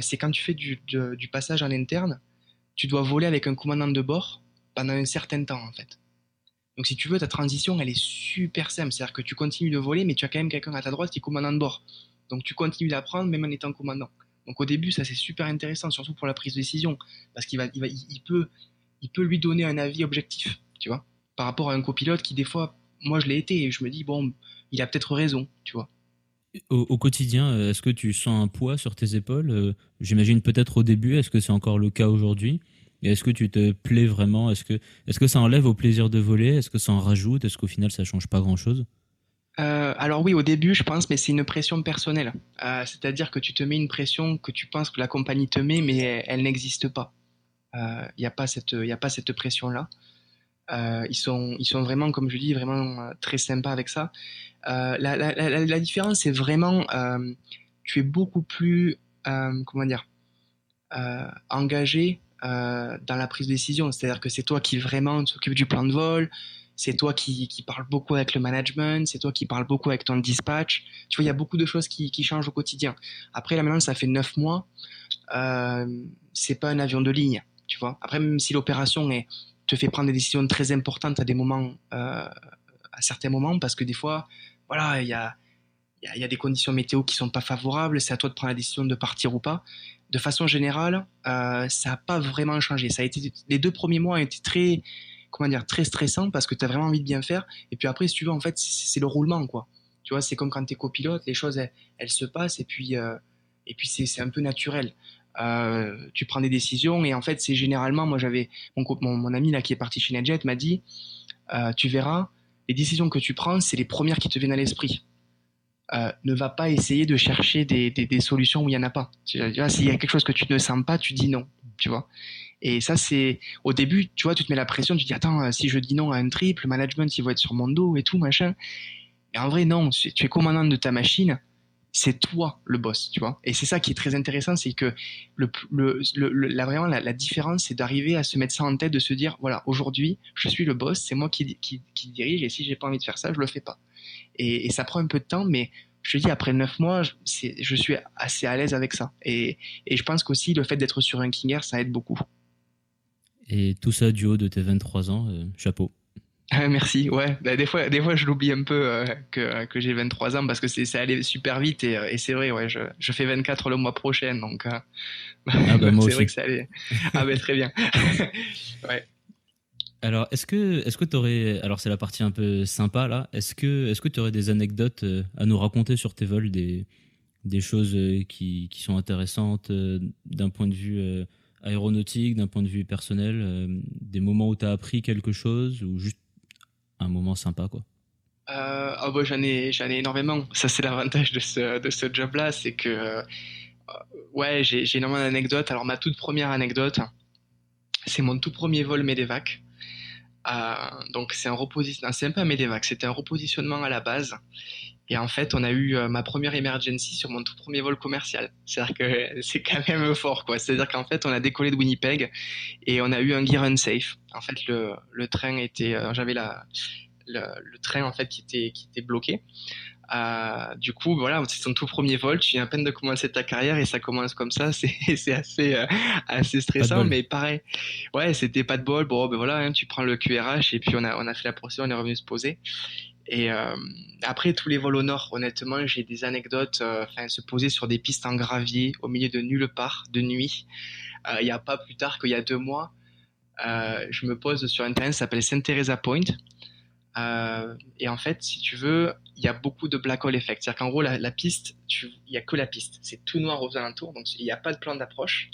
c'est quand tu fais du, passage en interne, tu dois voler avec un commandant de bord pendant un certain temps en fait. Donc si tu veux, ta transition, elle est super simple. C'est-à-dire que tu continues de voler, mais tu as quand même quelqu'un à ta droite qui est commandant de bord. Donc tu continues d'apprendre même en étant commandant. Donc au début, ça c'est super intéressant, surtout pour la prise de décision, parce qu'il va, il va, il peut, il peut lui donner un avis objectif, tu vois, par rapport à un copilote qui des fois, moi je l'ai été, et je me dis bon, il a peut-être raison, tu vois au, quotidien, euh, est-ce que tu sens un poids sur tes épaules euh, J'imagine peut-être au début, est-ce que c'est encore le cas aujourd'hui Et est-ce que tu te plais vraiment Est-ce que, est que ça enlève au plaisir de voler Est-ce que ça en rajoute Est-ce qu'au final ça change pas grand-chose? Euh, alors oui, au début, je pense, mais c'est une pression personnelle. C'est-à-dire que tu te mets une pression que tu penses que la compagnie te met, mais elle, n'existe pas. Il n'y a pas cette, a pas cette pression-là. Euh, ils sont, ils sont vraiment, comme je dis, vraiment très sympas avec ça. Euh, la, différence, c'est vraiment, euh, tu es beaucoup plus, euh, comment dire, engagé dans la prise de décision. C'est-à-dire que c'est toi qui vraiment t'occupe du plan de vol, c'est toi qui, qui parle beaucoup avec le management, c'est toi qui parle beaucoup avec ton dispatch. Tu vois, il y a beaucoup de choses qui, changent au quotidien. Après, là maintenant, ça fait neuf mois. Euh, c'est pas un avion de ligne, tu vois. Après, même si l'opération est, te fait prendre des décisions très importantes à des moments, euh, à certains moments, parce que des fois, voilà, il y a, y, y a des conditions météo qui sont pas favorables, c'est à toi de prendre la décision de partir ou pas. De façon générale, euh, ça n'a pas vraiment changé. Ça a été, les deux premiers mois ont été très, comment dire, très stressants parce que tu as vraiment envie de bien faire. Et puis après, si en fait, c'est le roulement, quoi. Tu vois, c'est comme quand tu es copilote, les choses, elles, se passent et puis, euh, et puis c'est un peu naturel. Euh, tu prends des décisions et en fait, c'est généralement, moi j'avais, mon, mon, mon, ami là qui est parti chez NetJet m'a dit, euh, tu verras, les décisions que tu prends, c'est les premières qui te viennent à l'esprit. Euh, ne va pas essayer de chercher des, des, solutions où il n'y en a pas. S'il y a quelque chose que tu ne sens pas, tu dis non, tu vois. Et ça, c'est au début, tu vois, tu te mets la pression, tu dis attends, si je dis non à un triple, le management il va être sur mon dos et tout machin. Et en vrai, non, tu es commandant de ta machine, c'est toi le boss, tu vois. Et c'est ça qui est très intéressant, c'est que la, vraiment la, différence, c'est d'arriver à se mettre ça en tête, de se dire voilà, aujourd'hui, je suis le boss, c'est moi qui, qui, dirige, et si j'ai pas envie de faire ça, je le fais pas. Et, ça prend un peu de temps, mais je te dis, après neuf mois, je, suis assez à l'aise avec ça. Et, et je pense qu'aussi, le fait d'être sur un King Air, ça aide beaucoup. Et tout ça du haut de tes 23 ans, euh, chapeau. Ah, merci, ouais. Bah, des fois, des fois, je l'oublie un peu euh, que, que j'ai 23 ans parce que c'est, ça allait super vite et, et c'est vrai, ouais, je, je fais 24 le mois prochain, donc euh, ah bah, c'est vrai que ça allait. Ah ben très bien. ouais. Alors, est-ce que est-ce que tu aurais alors c'est la partie un peu sympa là, est-ce que est-ce que tu aurais des anecdotes euh, à nous raconter sur tes vols des des choses euh, qui, qui sont intéressantes euh, d'un point de vue aéronautique, d'un point de vue personnel, des moments où tu as appris quelque chose ou juste un moment sympa quoi euh, oh bah, j'en ai, j'en ai énormément. Ça, c'est l'avantage de ce, de ce job-là, c'est que, euh, ouais, j'ai, j'ai énormément d'anecdotes. Alors, ma toute première anecdote, c'est mon tout premier vol Medevac. Euh, donc, c'est un repositionnement, c'est un peu un Medevac, c'était un repositionnement à la base. Et en fait, on a eu euh, ma première emergency sur mon tout premier vol commercial. C'est-à-dire que c'est quand même fort, quoi. C'est-à-dire qu'en fait, on a décollé de Winnipeg et on a eu un gear unsafe. En fait, le, le train était, euh, j'avais la, le, train en fait qui était qui était bloqué. Euh, du coup, voilà, c'est ton tout premier vol, tu viens à peine de commencer ta carrière et ça commence comme ça, c'est c'est assez euh, assez stressant, mais pareil. Ouais, c'était pas de bol. Bon, ben voilà, hein, tu prends le QRH et puis on a on a fait la procédure, on est revenu se poser. Et euh, après tous les vols au nord, honnêtement, j'ai des anecdotes. Enfin, se poser sur des pistes en gravier au milieu de nulle part, de nuit. Il n'y a pas plus tard qu'il y a deux mois, je me pose sur un terrain qui s'appelle Saint Teresa Point. Euh, et en fait, si tu veux, il y a beaucoup de black hole effect. C'est-à-dire qu'en gros, la, piste, il n'y a que la piste. C'est tout noir aux alentours, donc il n'y a pas de plan d'approche.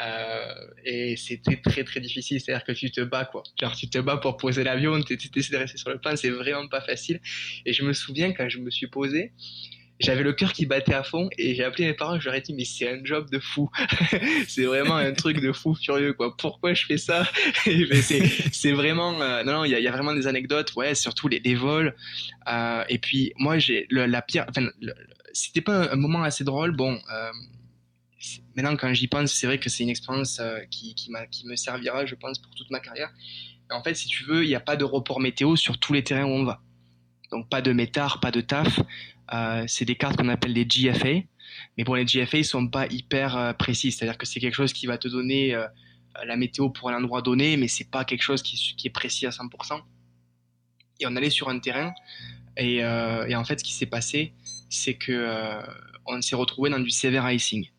Euh, et c'était très très difficile, c'est-à-dire que tu te bats quoi. Genre tu te bats pour poser l'avion, tu essaies de rester sur le plan, c'est vraiment pas facile. Et je me souviens quand je me suis posé, j'avais le cœur qui battait à fond et j'ai appelé mes parents, je leur ai dit mais c'est un job de fou, c'est vraiment un truc de fou furieux quoi. Pourquoi je fais ça? C'est vraiment euh, non non il y, a vraiment des anecdotes ouais surtout les, les vols euh, et puis moi j'ai la pire enfin c'était pas un, moment assez drôle bon maintenant quand j'y pense c'est vrai que c'est une expérience euh, qui me servira je pense pour toute ma carrière. en fait si tu veux il n'y a pas de report météo sur tous les terrains où on va donc pas de métard, pas de taf. Euh, c'est des cartes qu'on appelle des GFA. Mais bon, les GFA ils sont pas hyper euh, précis. C'est-à-dire que c'est quelque chose qui va te donner la météo pour un endroit donné, mais c'est pas quelque chose qui, est précis à 100%. Et on allait sur un terrain, et, en fait, ce qui s'est passé, c'est que on s'est retrouvé dans du severe icing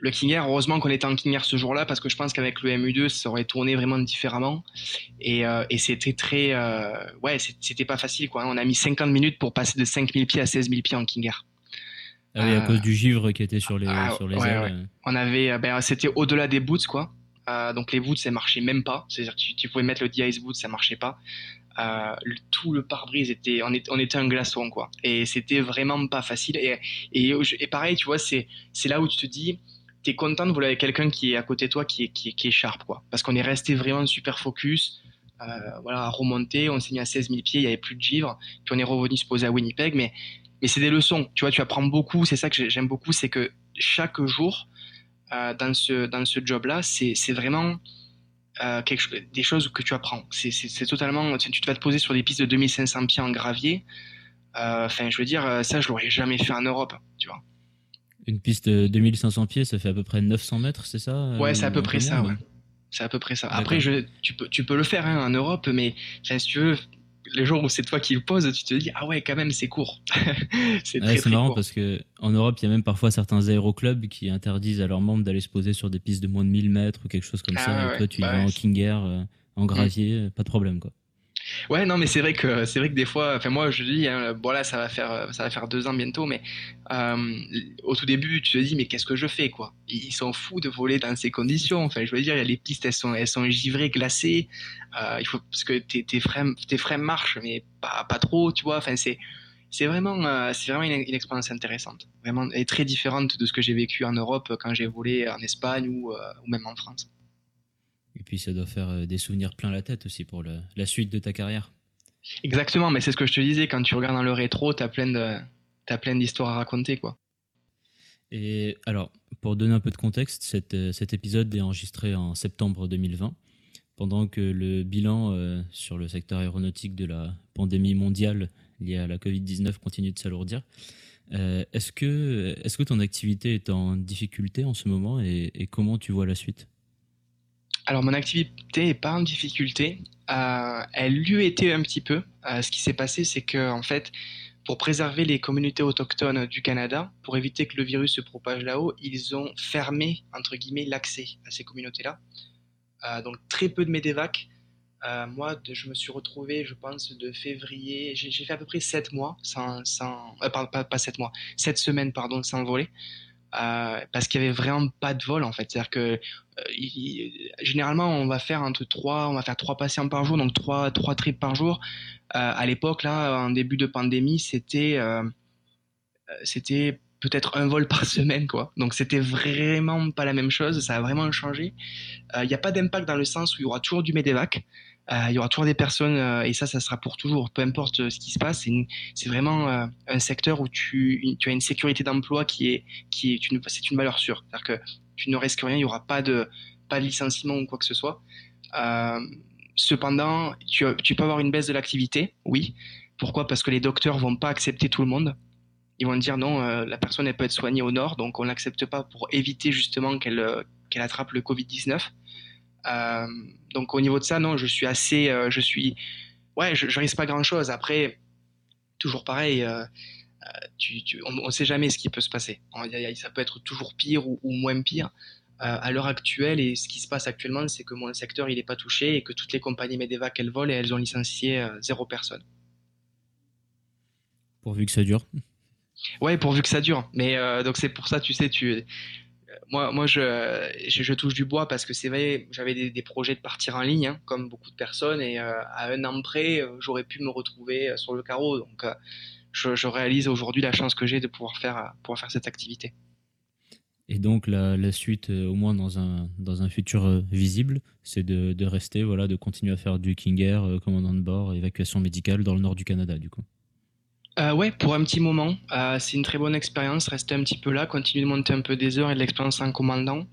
le King Air, heureusement qu'on était en King Air ce jour-là parce que je pense qu'avec le MU2 ça aurait tourné vraiment différemment et, euh, et c'était très euh, ouais c'était pas facile quoi on a mis 50 minutes pour passer de 5000 pieds à 16 000 pieds en King Air ah oui, à cause du givre qui était sur les, ah, sur les ailes. On avait, ben, c'était au-delà des boots, quoi. Euh, donc les boots, ça marchait même pas. C'est-à-dire que tu, tu, pouvais mettre le D-Ice boot, ça marchait pas. Euh, tout le pare-brise était, on, est, on était un glaçon, quoi. Et c'était vraiment pas facile. Et, et, et pareil, tu vois, c'est, c'est là où tu te dis, t'es content de voler avec quelqu'un qui est à côté de toi, qui est, qui est, qui est sharp, quoi. Parce qu'on est resté vraiment super focus, euh, voilà, à remonter, on s'est mis à 16 000 pieds, il y avait plus de givre, puis on est revenu se poser à Winnipeg, mais, mais c'est des leçons, tu vois, tu apprends beaucoup, c'est ça que j'aime beaucoup, c'est que chaque jour, euh, dans ce, dans ce job-là, c'est vraiment euh, quelque, des choses que tu apprends. C'est totalement, tu, tu vas te poser sur des pistes de 2500 pieds en gravier, euh, enfin, je veux dire, ça, je l'aurais jamais fait en Europe, tu vois. Une piste de 2500 pieds, ça fait à peu près 900 mètres, c'est ça euh, Ouais, c'est à peu près ça, ouais. C'est à peu près ça. Après, je, tu, peux, tu peux le faire hein, en Europe, mais si tu veux, les jours où c'est toi qui le poses, tu te dis ah ouais quand même c'est court. c'est ouais, très, marrant parce que en Europe il y a même parfois certains aéroclubs qui interdisent à leurs membres d'aller se poser sur des pistes de moins de 1000 mètres ou quelque chose comme ça. Ah et toi tu y bah vas en King Air, euh, en gravier, pas de problème quoi. Ouais, non, mais c'est vrai que c'est vrai que des fois, enfin moi je dis, hein, bon là ça va faire ça va faire deux ans bientôt, mais euh, au tout début tu te dis mais qu'est-ce que je fais quoi? Ils sont fous de voler dans ces conditions. Enfin je veux dire, les pistes elles sont elles sont givrées, glacées. Euh, il faut parce que tes tes freins tes freins marchent, mais pas pas trop, tu vois. Enfin c'est c'est vraiment euh, c'est vraiment une, expérience intéressante, vraiment et très différente de ce que j'ai vécu en Europe quand j'ai volé en Espagne ou, ou même en France. Et puis ça doit faire euh, des souvenirs plein la tête aussi pour le, la suite de ta carrière. Exactement, mais c'est ce que je te disais, quand tu regardes dans le rétro, tu as plein de, as plein d'histoires à raconter, quoi. Et alors, pour donner un peu de contexte, cet, euh, cet épisode est enregistré en septembre 2020, pendant que le bilan euh, sur le secteur aéronautique de la pandémie mondiale liée à la Covid-19 continue de s'alourdir. Euh, est-ce que, est-ce que ton activité est en difficulté en ce moment et, et comment tu vois la suite? Alors mon activité en difficulté. Euh, elle lui était un petit peu. Euh, ce qui s'est passé, c'est que en fait, pour préserver les communautés autochtones du Canada, pour éviter que le virus se propage là-haut, ils ont fermé entre guillemets l'accès à ces communautés-là. Euh, donc très peu de MEDEVAC. Moi, je me suis retrouvé, je pense, de février. J'ai fait à peu près 7 mois sans, sans pas, pas, pas 7 mois, 7 semaines, pardon, sans voler. Parce qu'il y avait vraiment pas de vol en fait. C'est-à-dire que euh, généralement on va faire entre 3, on va faire trois patients par jour, donc 3, trois trips par jour. Euh, à l'époque, là, en début de pandémie, c'était euh, c'était peut-être un vol par semaine, quoi. Donc c'était vraiment pas la même chose, ça a vraiment changé. Il n'y a pas d'impact dans le sens où il y aura toujours du MEDEVAC, il y aura toujours des personnes, euh, et ça, ça sera pour toujours, peu importe euh, ce qui se passe. C'est vraiment euh, un secteur où tu, tu as une sécurité d'emploi qui est, qui est une, c'est une valeur sûre. C'est-à-dire que tu ne risques rien, il n'y aura pas de, pas de licenciement ou quoi que ce soit. Euh, cependant, tu, peux avoir une baisse de l'activité, oui. Pourquoi? Parce que les docteurs vont pas accepter tout le monde. Ils vont dire non, euh, la personne elle peut être soignée au nord, donc on l'accepte pas pour éviter justement qu'elle euh, qu'elle attrape le Covid-19. Euh, donc au niveau de ça, non, je suis assez, euh, je suis, ouais, je, je risque pas grand chose. Après, toujours pareil, euh, tu, tu- on, on sait jamais ce qui peut se passer. A- Ça peut être toujours pire ou, ou moins pire. Euh, à l'heure actuelle, et ce qui se passe actuellement, c'est que mon secteur il est pas touché et que toutes les compagnies Medevac elles volent et elles ont licencié euh, zéro personne. Pourvu que ça dure. Ouais, pourvu que ça dure. Mais euh, donc c'est pour ça, tu sais, tu, moi, moi, je, touche du bois parce que j'avais des, projets de partir en ligne, hein, comme beaucoup de personnes, et euh, à un an près, euh, j'aurais pu me retrouver euh, sur le carreau. Donc, je, réalise aujourd'hui la chance que j'ai de pouvoir faire, pouvoir faire cette activité. Et donc la, suite, au moins dans un, dans un futur visible, c'est de, de rester, voilà, de continuer à faire du King Air, commandant de bord, évacuation médicale dans le nord du Canada, du coup. Euh, ouais, pour un petit moment, euh, c'est une très bonne expérience. Rester un petit peu là, continuer de monter un peu des heures et de l'expérience en commandant.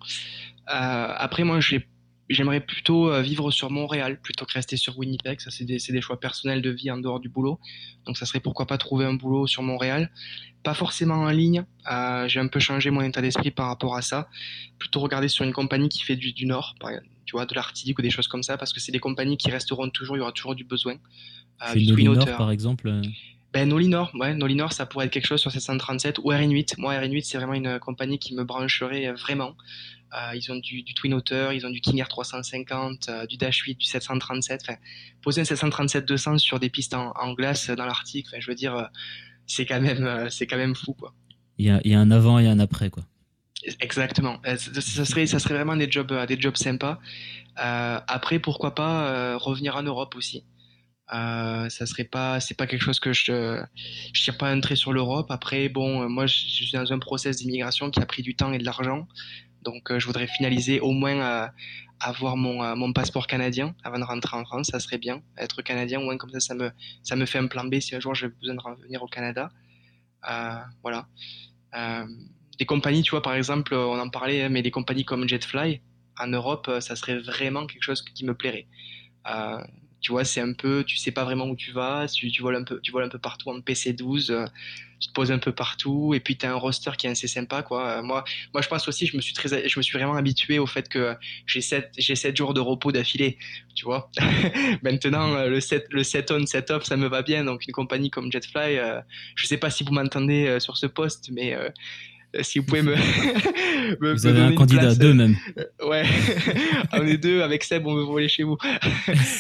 Euh, après, moi, j'ai- j'aimerais plutôt euh, vivre sur Montréal plutôt que rester sur Winnipeg. Ça, c'est des, c'est des choix personnels de vie en dehors du boulot. Donc, ça serait pourquoi pas trouver un boulot sur Montréal. Pas forcément en ligne. Euh, j'ai un peu changé mon état d'esprit par rapport à ça. Plutôt regarder sur une compagnie qui fait du, du Nord, par exemple, tu vois, de l'Arctique ou des choses comme ça, parce que c'est des compagnies qui resteront toujours. Il y aura toujours du besoin. Euh, Nolinor, Otter. par exemple, euh, Ben, Nolinor, ouais, Nolinor, ça pourrait être quelque chose sur 737 ou RN8. Moi, RN8, c'est vraiment une compagnie qui me brancherait euh, vraiment. Euh, ils ont du, du Twin Otter, ils ont du King Air 350, euh, du Dash 8, du 737. Enfin, poser un 737-200 sur des pistes en, en glace euh, dans l'Arctique, enfin, je veux dire, euh, c'est quand même, euh, c'est quand même fou, quoi. il y a, il y a un avant et un après, quoi. Exactement. Euh, Ça serait, ça serait vraiment des jobs, euh, des jobs sympas. Euh, après, pourquoi pas euh, revenir en Europe aussi. Euh, ça serait pas, c'est pas quelque chose que je, je tire pas un trait sur l'Europe. Après, bon, euh, moi, je suis dans un process d'immigration qui a pris du temps et de l'argent, donc euh, je voudrais finaliser au moins euh, avoir mon, mon passeport canadien avant de rentrer en France. Ça serait bien, être canadien au moins comme ça, ça me, ça me fait un plan B si un jour j'ai besoin de revenir au Canada. Voilà. Des compagnies, tu vois, par exemple, on en parlait, hein, mais des compagnies comme Jetfly en Europe, ça serait vraiment quelque chose qui me plairait. Tu vois, c'est un peu, tu sais pas vraiment où tu vas, tu, tu voles un peu, tu voles un peu partout en PC12, euh, tu te poses un peu partout, et puis tu as un roster qui est assez sympa, quoi. Euh, moi, moi, je pense aussi, je me suis je me suis vraiment habitué au fait que j'ai 7, j'ai 7 jours de repos d'affilée, tu vois. Maintenant, euh, le 7, le 7 on, 7 off, ça me va bien, donc une compagnie comme Jetfly, je sais pas si vous m'entendez sur ce poste, mais si vous pouvez me, me- Vous me avez un candidat, place, deux euh, même. Ouais, on est deux avec Seb, on veut voler chez vous.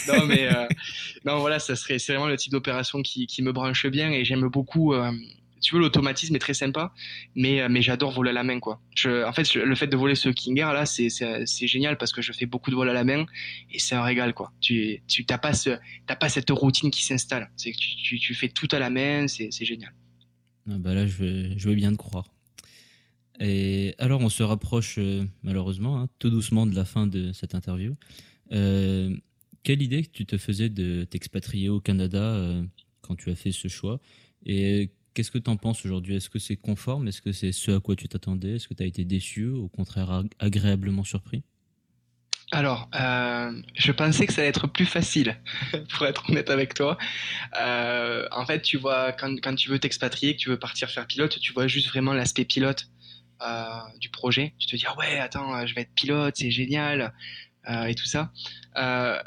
non, mais euh, non, voilà, ça serait, c'est vraiment le type d'opération qui, qui me branche bien et j'aime beaucoup. euh, tu veux, l'automatisme est très sympa, mais, euh, mais j'adore voler à la main, quoi. Je, en fait, je- le fait de voler ce King Air là, c'est, génial parce que je fais beaucoup de vols à la main et c'est un régal, quoi. Tu, tu t'as pas ce, t'as pas cette routine qui s'installe. C'est que tu, tu, tu fais tout à la main, c'est, c'est génial. Ah bah là, je je vais bien te croire. Et alors, on se rapproche euh, malheureusement hein, tout doucement de la fin de cette interview. Euh, quelle idée tu te faisais de t'expatrier au Canada euh, quand tu as fait ce choix? Et qu'est-ce que tu en penses aujourd'hui? Est-ce que c'est conforme? Est-ce que c'est ce à quoi tu t'attendais? Est-ce que tu as été déçu Au contraire, ag- agréablement surpris? Alors, je pensais que ça allait être plus facile, pour être honnête avec toi. En fait, tu vois, quand, quand tu veux t'expatrier, que tu veux partir faire pilote, tu vois juste vraiment l'aspect pilote du projet. Tu te dis, ah ouais, attends, euh, je vais être pilote, c'est génial, euh, et tout ça. Euh,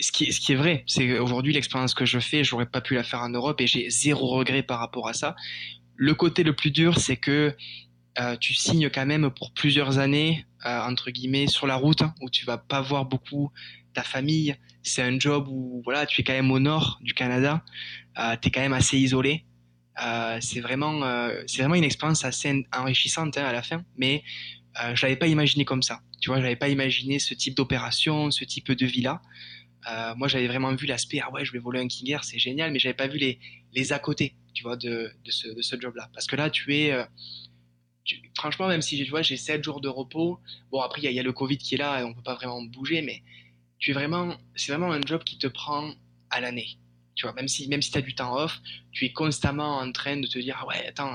ce, qui, est vrai, c'est qu'aujourd'hui, l'expérience que je fais, j'aurais pas pu la faire en Europe et j'ai zéro regret par rapport à ça. Le côté le plus dur, c'est que euh, tu signes quand même pour plusieurs années euh, entre guillemets sur la route hein, où tu vas pas voir beaucoup ta famille. C'est un job où voilà, tu es quand même au nord du Canada, euh, tu es quand même assez isolé. Euh, c'est vraiment, euh, c'est vraiment une expérience assez enrichissante hein, à la fin, mais euh, je l'avais pas imaginé comme ça. Tu vois, je n'avais pas imaginé ce type d'opération, ce type de vie-là. Euh, moi, j'avais vraiment vu l'aspect, ah ouais, je vais voler un King Air, c'est génial, mais j'avais pas vu les, les à côté, tu vois, de, de ce, de ce job-là. Parce que là, tu es, franchement, même si tu vois, j'ai 7 jours de repos, bon, après, il y, y a le Covid qui est là et on peut pas vraiment bouger, mais tu es vraiment, c'est vraiment un job qui te prend à l'année. Tu vois, même si, même si tu as du temps off, tu es constamment en train de te dire, ah ouais, attends,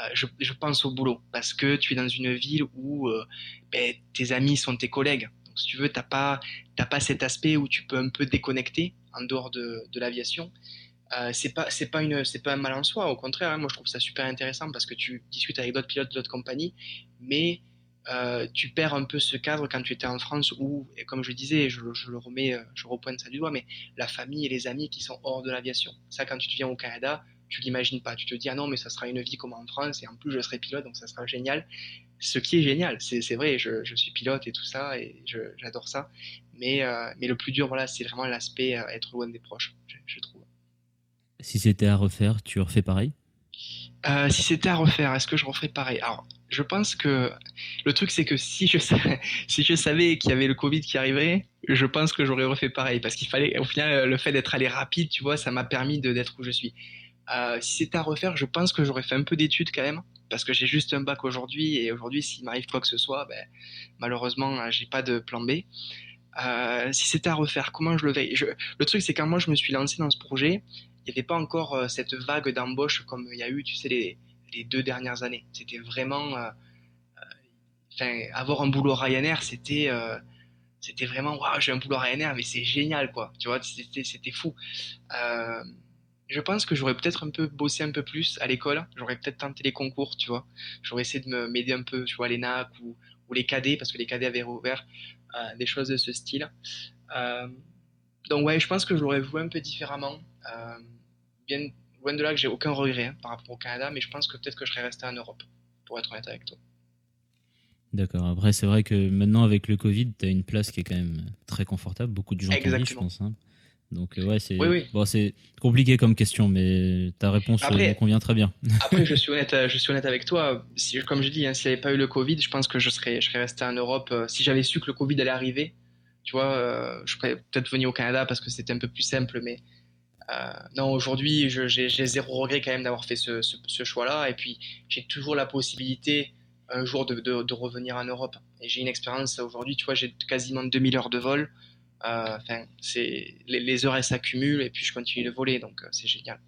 euh, je, je pense au boulot. Parce que tu es dans une ville où euh, ben, tes amis sont tes collègues. Donc, si tu veux, t'as pas, t'as pas cet aspect où tu peux un peu déconnecter en dehors de, de l'aviation. Euh, c'est pas, pas pas un mal en soi. Au contraire, hein, moi je trouve ça super intéressant parce que tu discutes avec d'autres pilotes d'autres compagnies, mais euh, tu perds un peu ce cadre quand tu étais en France où, et comme je disais, je, je le remets, euh, je repointe ça du doigt, mais la famille et les amis qui sont hors de l'aviation. Ça, quand tu viens au Canada, tu l'imagines pas. Tu te dis, ah non, mais ça sera une vie comme en France, et en plus, je serai pilote, donc ça sera génial. Ce qui est génial, c'est vrai, je, je suis pilote et tout ça, et j'adore ça. Mais, euh, mais le plus dur, voilà, c'est vraiment l'aspect euh, être loin des proches, je, je trouve. Si c'était à refaire, tu refais pareil? Si c'était à refaire, est-ce que je referais pareil? Alors, je pense que le truc, c'est que si je savais, si je savais qu'il y avait le Covid qui arriverait, je pense que j'aurais refait pareil. Parce qu'il fallait, au final, le fait d'être allé rapide, tu vois, ça m'a permis d'être où je suis. Euh, si c'était à refaire, je pense que j'aurais fait un peu d'études quand même. Parce que j'ai juste un bac aujourd'hui. Et aujourd'hui, s'il m'arrive quoi que ce soit, ben, malheureusement, euh, j'ai pas de plan B. Euh, si c'était à refaire, comment je le vais? Je, Le truc, c'est quand moi je me suis lancé dans ce projet, il n'y avait pas encore euh, cette vague d'embauche comme il y a eu, tu sais, les, les deux dernières années. C'était vraiment. euh, euh, Enfin, avoir un boulot Ryanair, c'était. euh, c'était vraiment, waouh, j'ai un boulot Ryanair, mais c'est génial, quoi. Tu vois, c'était fou. Je pense que j'aurais peut-être un peu bossé un peu plus à l'école. J'aurais peut-être tenté les concours, tu vois. J'aurais essayé de m'aider un peu, tu vois, les NAC ou, les cadets, parce que les cadets avaient rouvert des choses de ce style. Donc ouais, je pense que je l'aurais un peu différemment. Loin de là que j'ai aucun regret hein, par rapport au Canada, mais je pense que peut-être que je serais resté en Europe, pour être honnête avec toi. D'accord. Après, c'est vrai que maintenant, avec le Covid, tu as une place qui est quand même très confortable. Beaucoup de gens t'envient, je pense. hein. Donc, euh, ouais, c'est Oui, oui. bon, c'est compliqué comme question, mais ta réponse euh, Après- me convient très bien. Après, je suis honnête, je suis honnête avec toi. Si, comme je dis, hein, s'il n'y avait pas eu le Covid, je pense que je serais, je serais resté en Europe. Euh, si j'avais su que le Covid allait arriver, tu vois, euh, je serais peut-être venu au Canada parce que c'était un peu plus simple. Mais non, aujourd'hui, j'ai zéro regret quand même d'avoir fait ce, choix-là. Et puis, j'ai toujours la possibilité un jour de, revenir en Europe. Et j'ai une expérience aujourd'hui, tu vois, j'ai quasiment 2000 heures de vol. Euh, Enfin, c'est les, heures elles s'accumulent et puis je continue de voler, donc euh, c'est génial.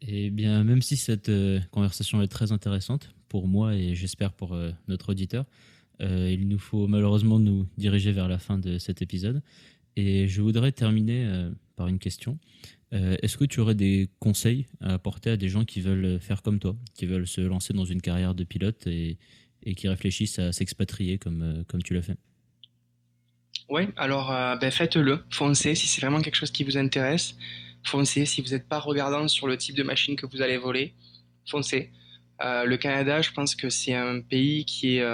Et bien, même si cette euh, conversation est très intéressante pour moi et j'espère pour euh, notre auditeur, euh, il nous faut malheureusement nous diriger vers la fin de cet épisode. Et je voudrais terminer euh, par une question. Euh, Est-ce que tu aurais des conseils à apporter à des gens qui veulent faire comme toi, qui veulent se lancer dans une carrière de pilote et, qui réfléchissent à s'expatrier comme, euh, comme tu l'as fait? Ouais, alors euh, ben faites-le, foncez si c'est vraiment quelque chose qui vous intéresse. Foncez si vous n'êtes pas regardant sur le type de machine que vous allez voler. Foncez. Le Canada, je pense que c'est un pays qui est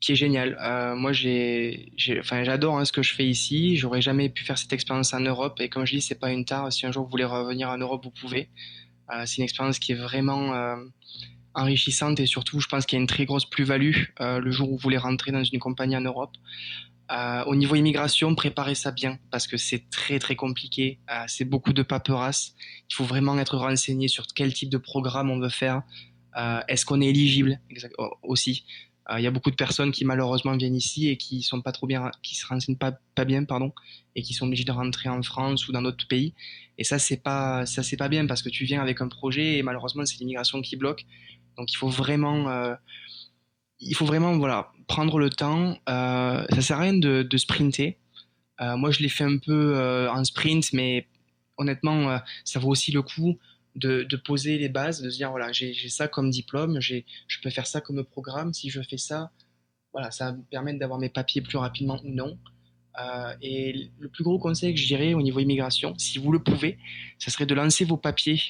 qui est génial. Euh, moi, j'adore hein, ce que je fais ici. J'aurais jamais pu faire cette expérience en Europe. Et comme je dis, c'est pas une tare. Si un jour vous voulez revenir en Europe, vous pouvez. Euh, c'est une expérience qui est vraiment euh, enrichissante et surtout, je pense qu'il y a une très grosse plus-value le jour où vous voulez rentrer dans une compagnie en Europe. Au niveau immigration, préparez ça bien parce que c'est très très compliqué. C'est beaucoup de paperasse. Il faut vraiment être renseigné sur quel type de programme on veut faire. Est-ce qu'on est éligible? Aussi Il y a beaucoup de personnes qui malheureusement viennent ici et qui sont pas trop bien, qui se renseignent pas bien, pardon, et qui sont obligés de rentrer en France ou dans d'autres pays. Et ça c'est pas ça c'est pas bien parce que tu viens avec un projet et malheureusement c'est l'immigration qui bloque. Donc il faut vraiment euh, il faut vraiment voilà prendre le temps. Euh, ça sert à rien de, sprinter. Euh, moi, je l'ai fait un peu euh, en sprint, mais honnêtement, euh, ça vaut aussi le coup de, de poser les bases, de se dire voilà, j'ai ça comme diplôme, je peux faire ça comme programme. Si je fais ça, voilà, ça me permettre d'avoir mes papiers plus rapidement ou non. Euh, et le plus gros conseil que je dirais au niveau immigration, si vous le pouvez, ça serait de lancer vos papiers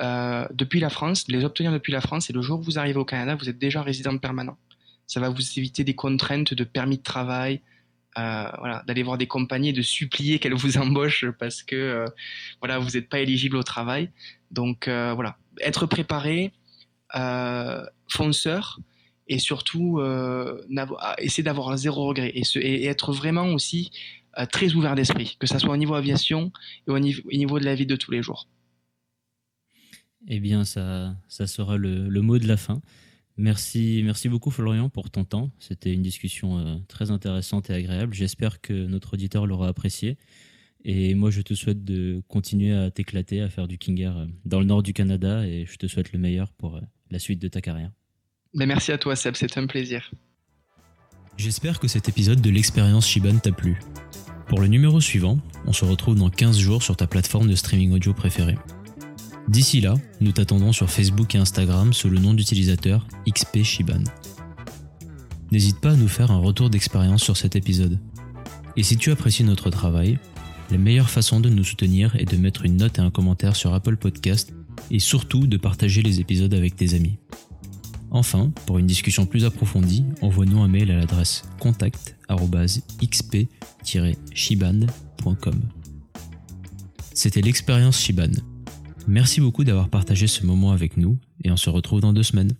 euh, depuis la France, les obtenir depuis la France, et le jour où vous arrivez au Canada, vous êtes déjà résident permanent. Ça va vous éviter des contraintes de permis de travail, euh, voilà, d'aller voir des compagnies de supplier qu'elles vous embauchent parce que euh, voilà, vous n'êtes pas éligible au travail. Donc euh, voilà, être préparé, fonceur, et surtout essayer d'avoir zéro regret et, être vraiment aussi très ouvert d'esprit, que ce soit au niveau aviation et au niveau, au niveau de la vie de tous les jours. Eh bien, ça, ça sera le, le, mot de la fin. Merci, merci beaucoup Florian pour ton temps. C'était une discussion euh, très intéressante et agréable. J'espère que notre auditeur l'aura apprécié. Et moi, je te souhaite de continuer à t'éclater, à faire du Kinger euh, dans le nord du Canada et je te souhaite le meilleur pour euh, la suite de ta carrière. Mais merci à toi Seb, c'était un plaisir. J'espère que cet épisode de l'expérience Shiban t'a plu. Pour le numéro suivant, on se retrouve dans 15 jours sur ta plateforme de streaming audio préférée. D'ici là, nous t'attendons sur Facebook et Instagram sous le nom d'utilisateur XP Shiban. N'hésite pas à nous faire un retour d'expérience sur cet épisode. Et si tu apprécies notre travail, la meilleure façon de nous soutenir est de mettre une note et un commentaire sur Apple Podcast et surtout de partager les épisodes avec tes amis. Enfin, pour une discussion plus approfondie, envoie-nous un mail à l'adresse contact@xp-shiban.com. C'était l'expérience Shiban Merci beaucoup d'avoir partagé ce moment avec nous et on se retrouve dans deux semaines.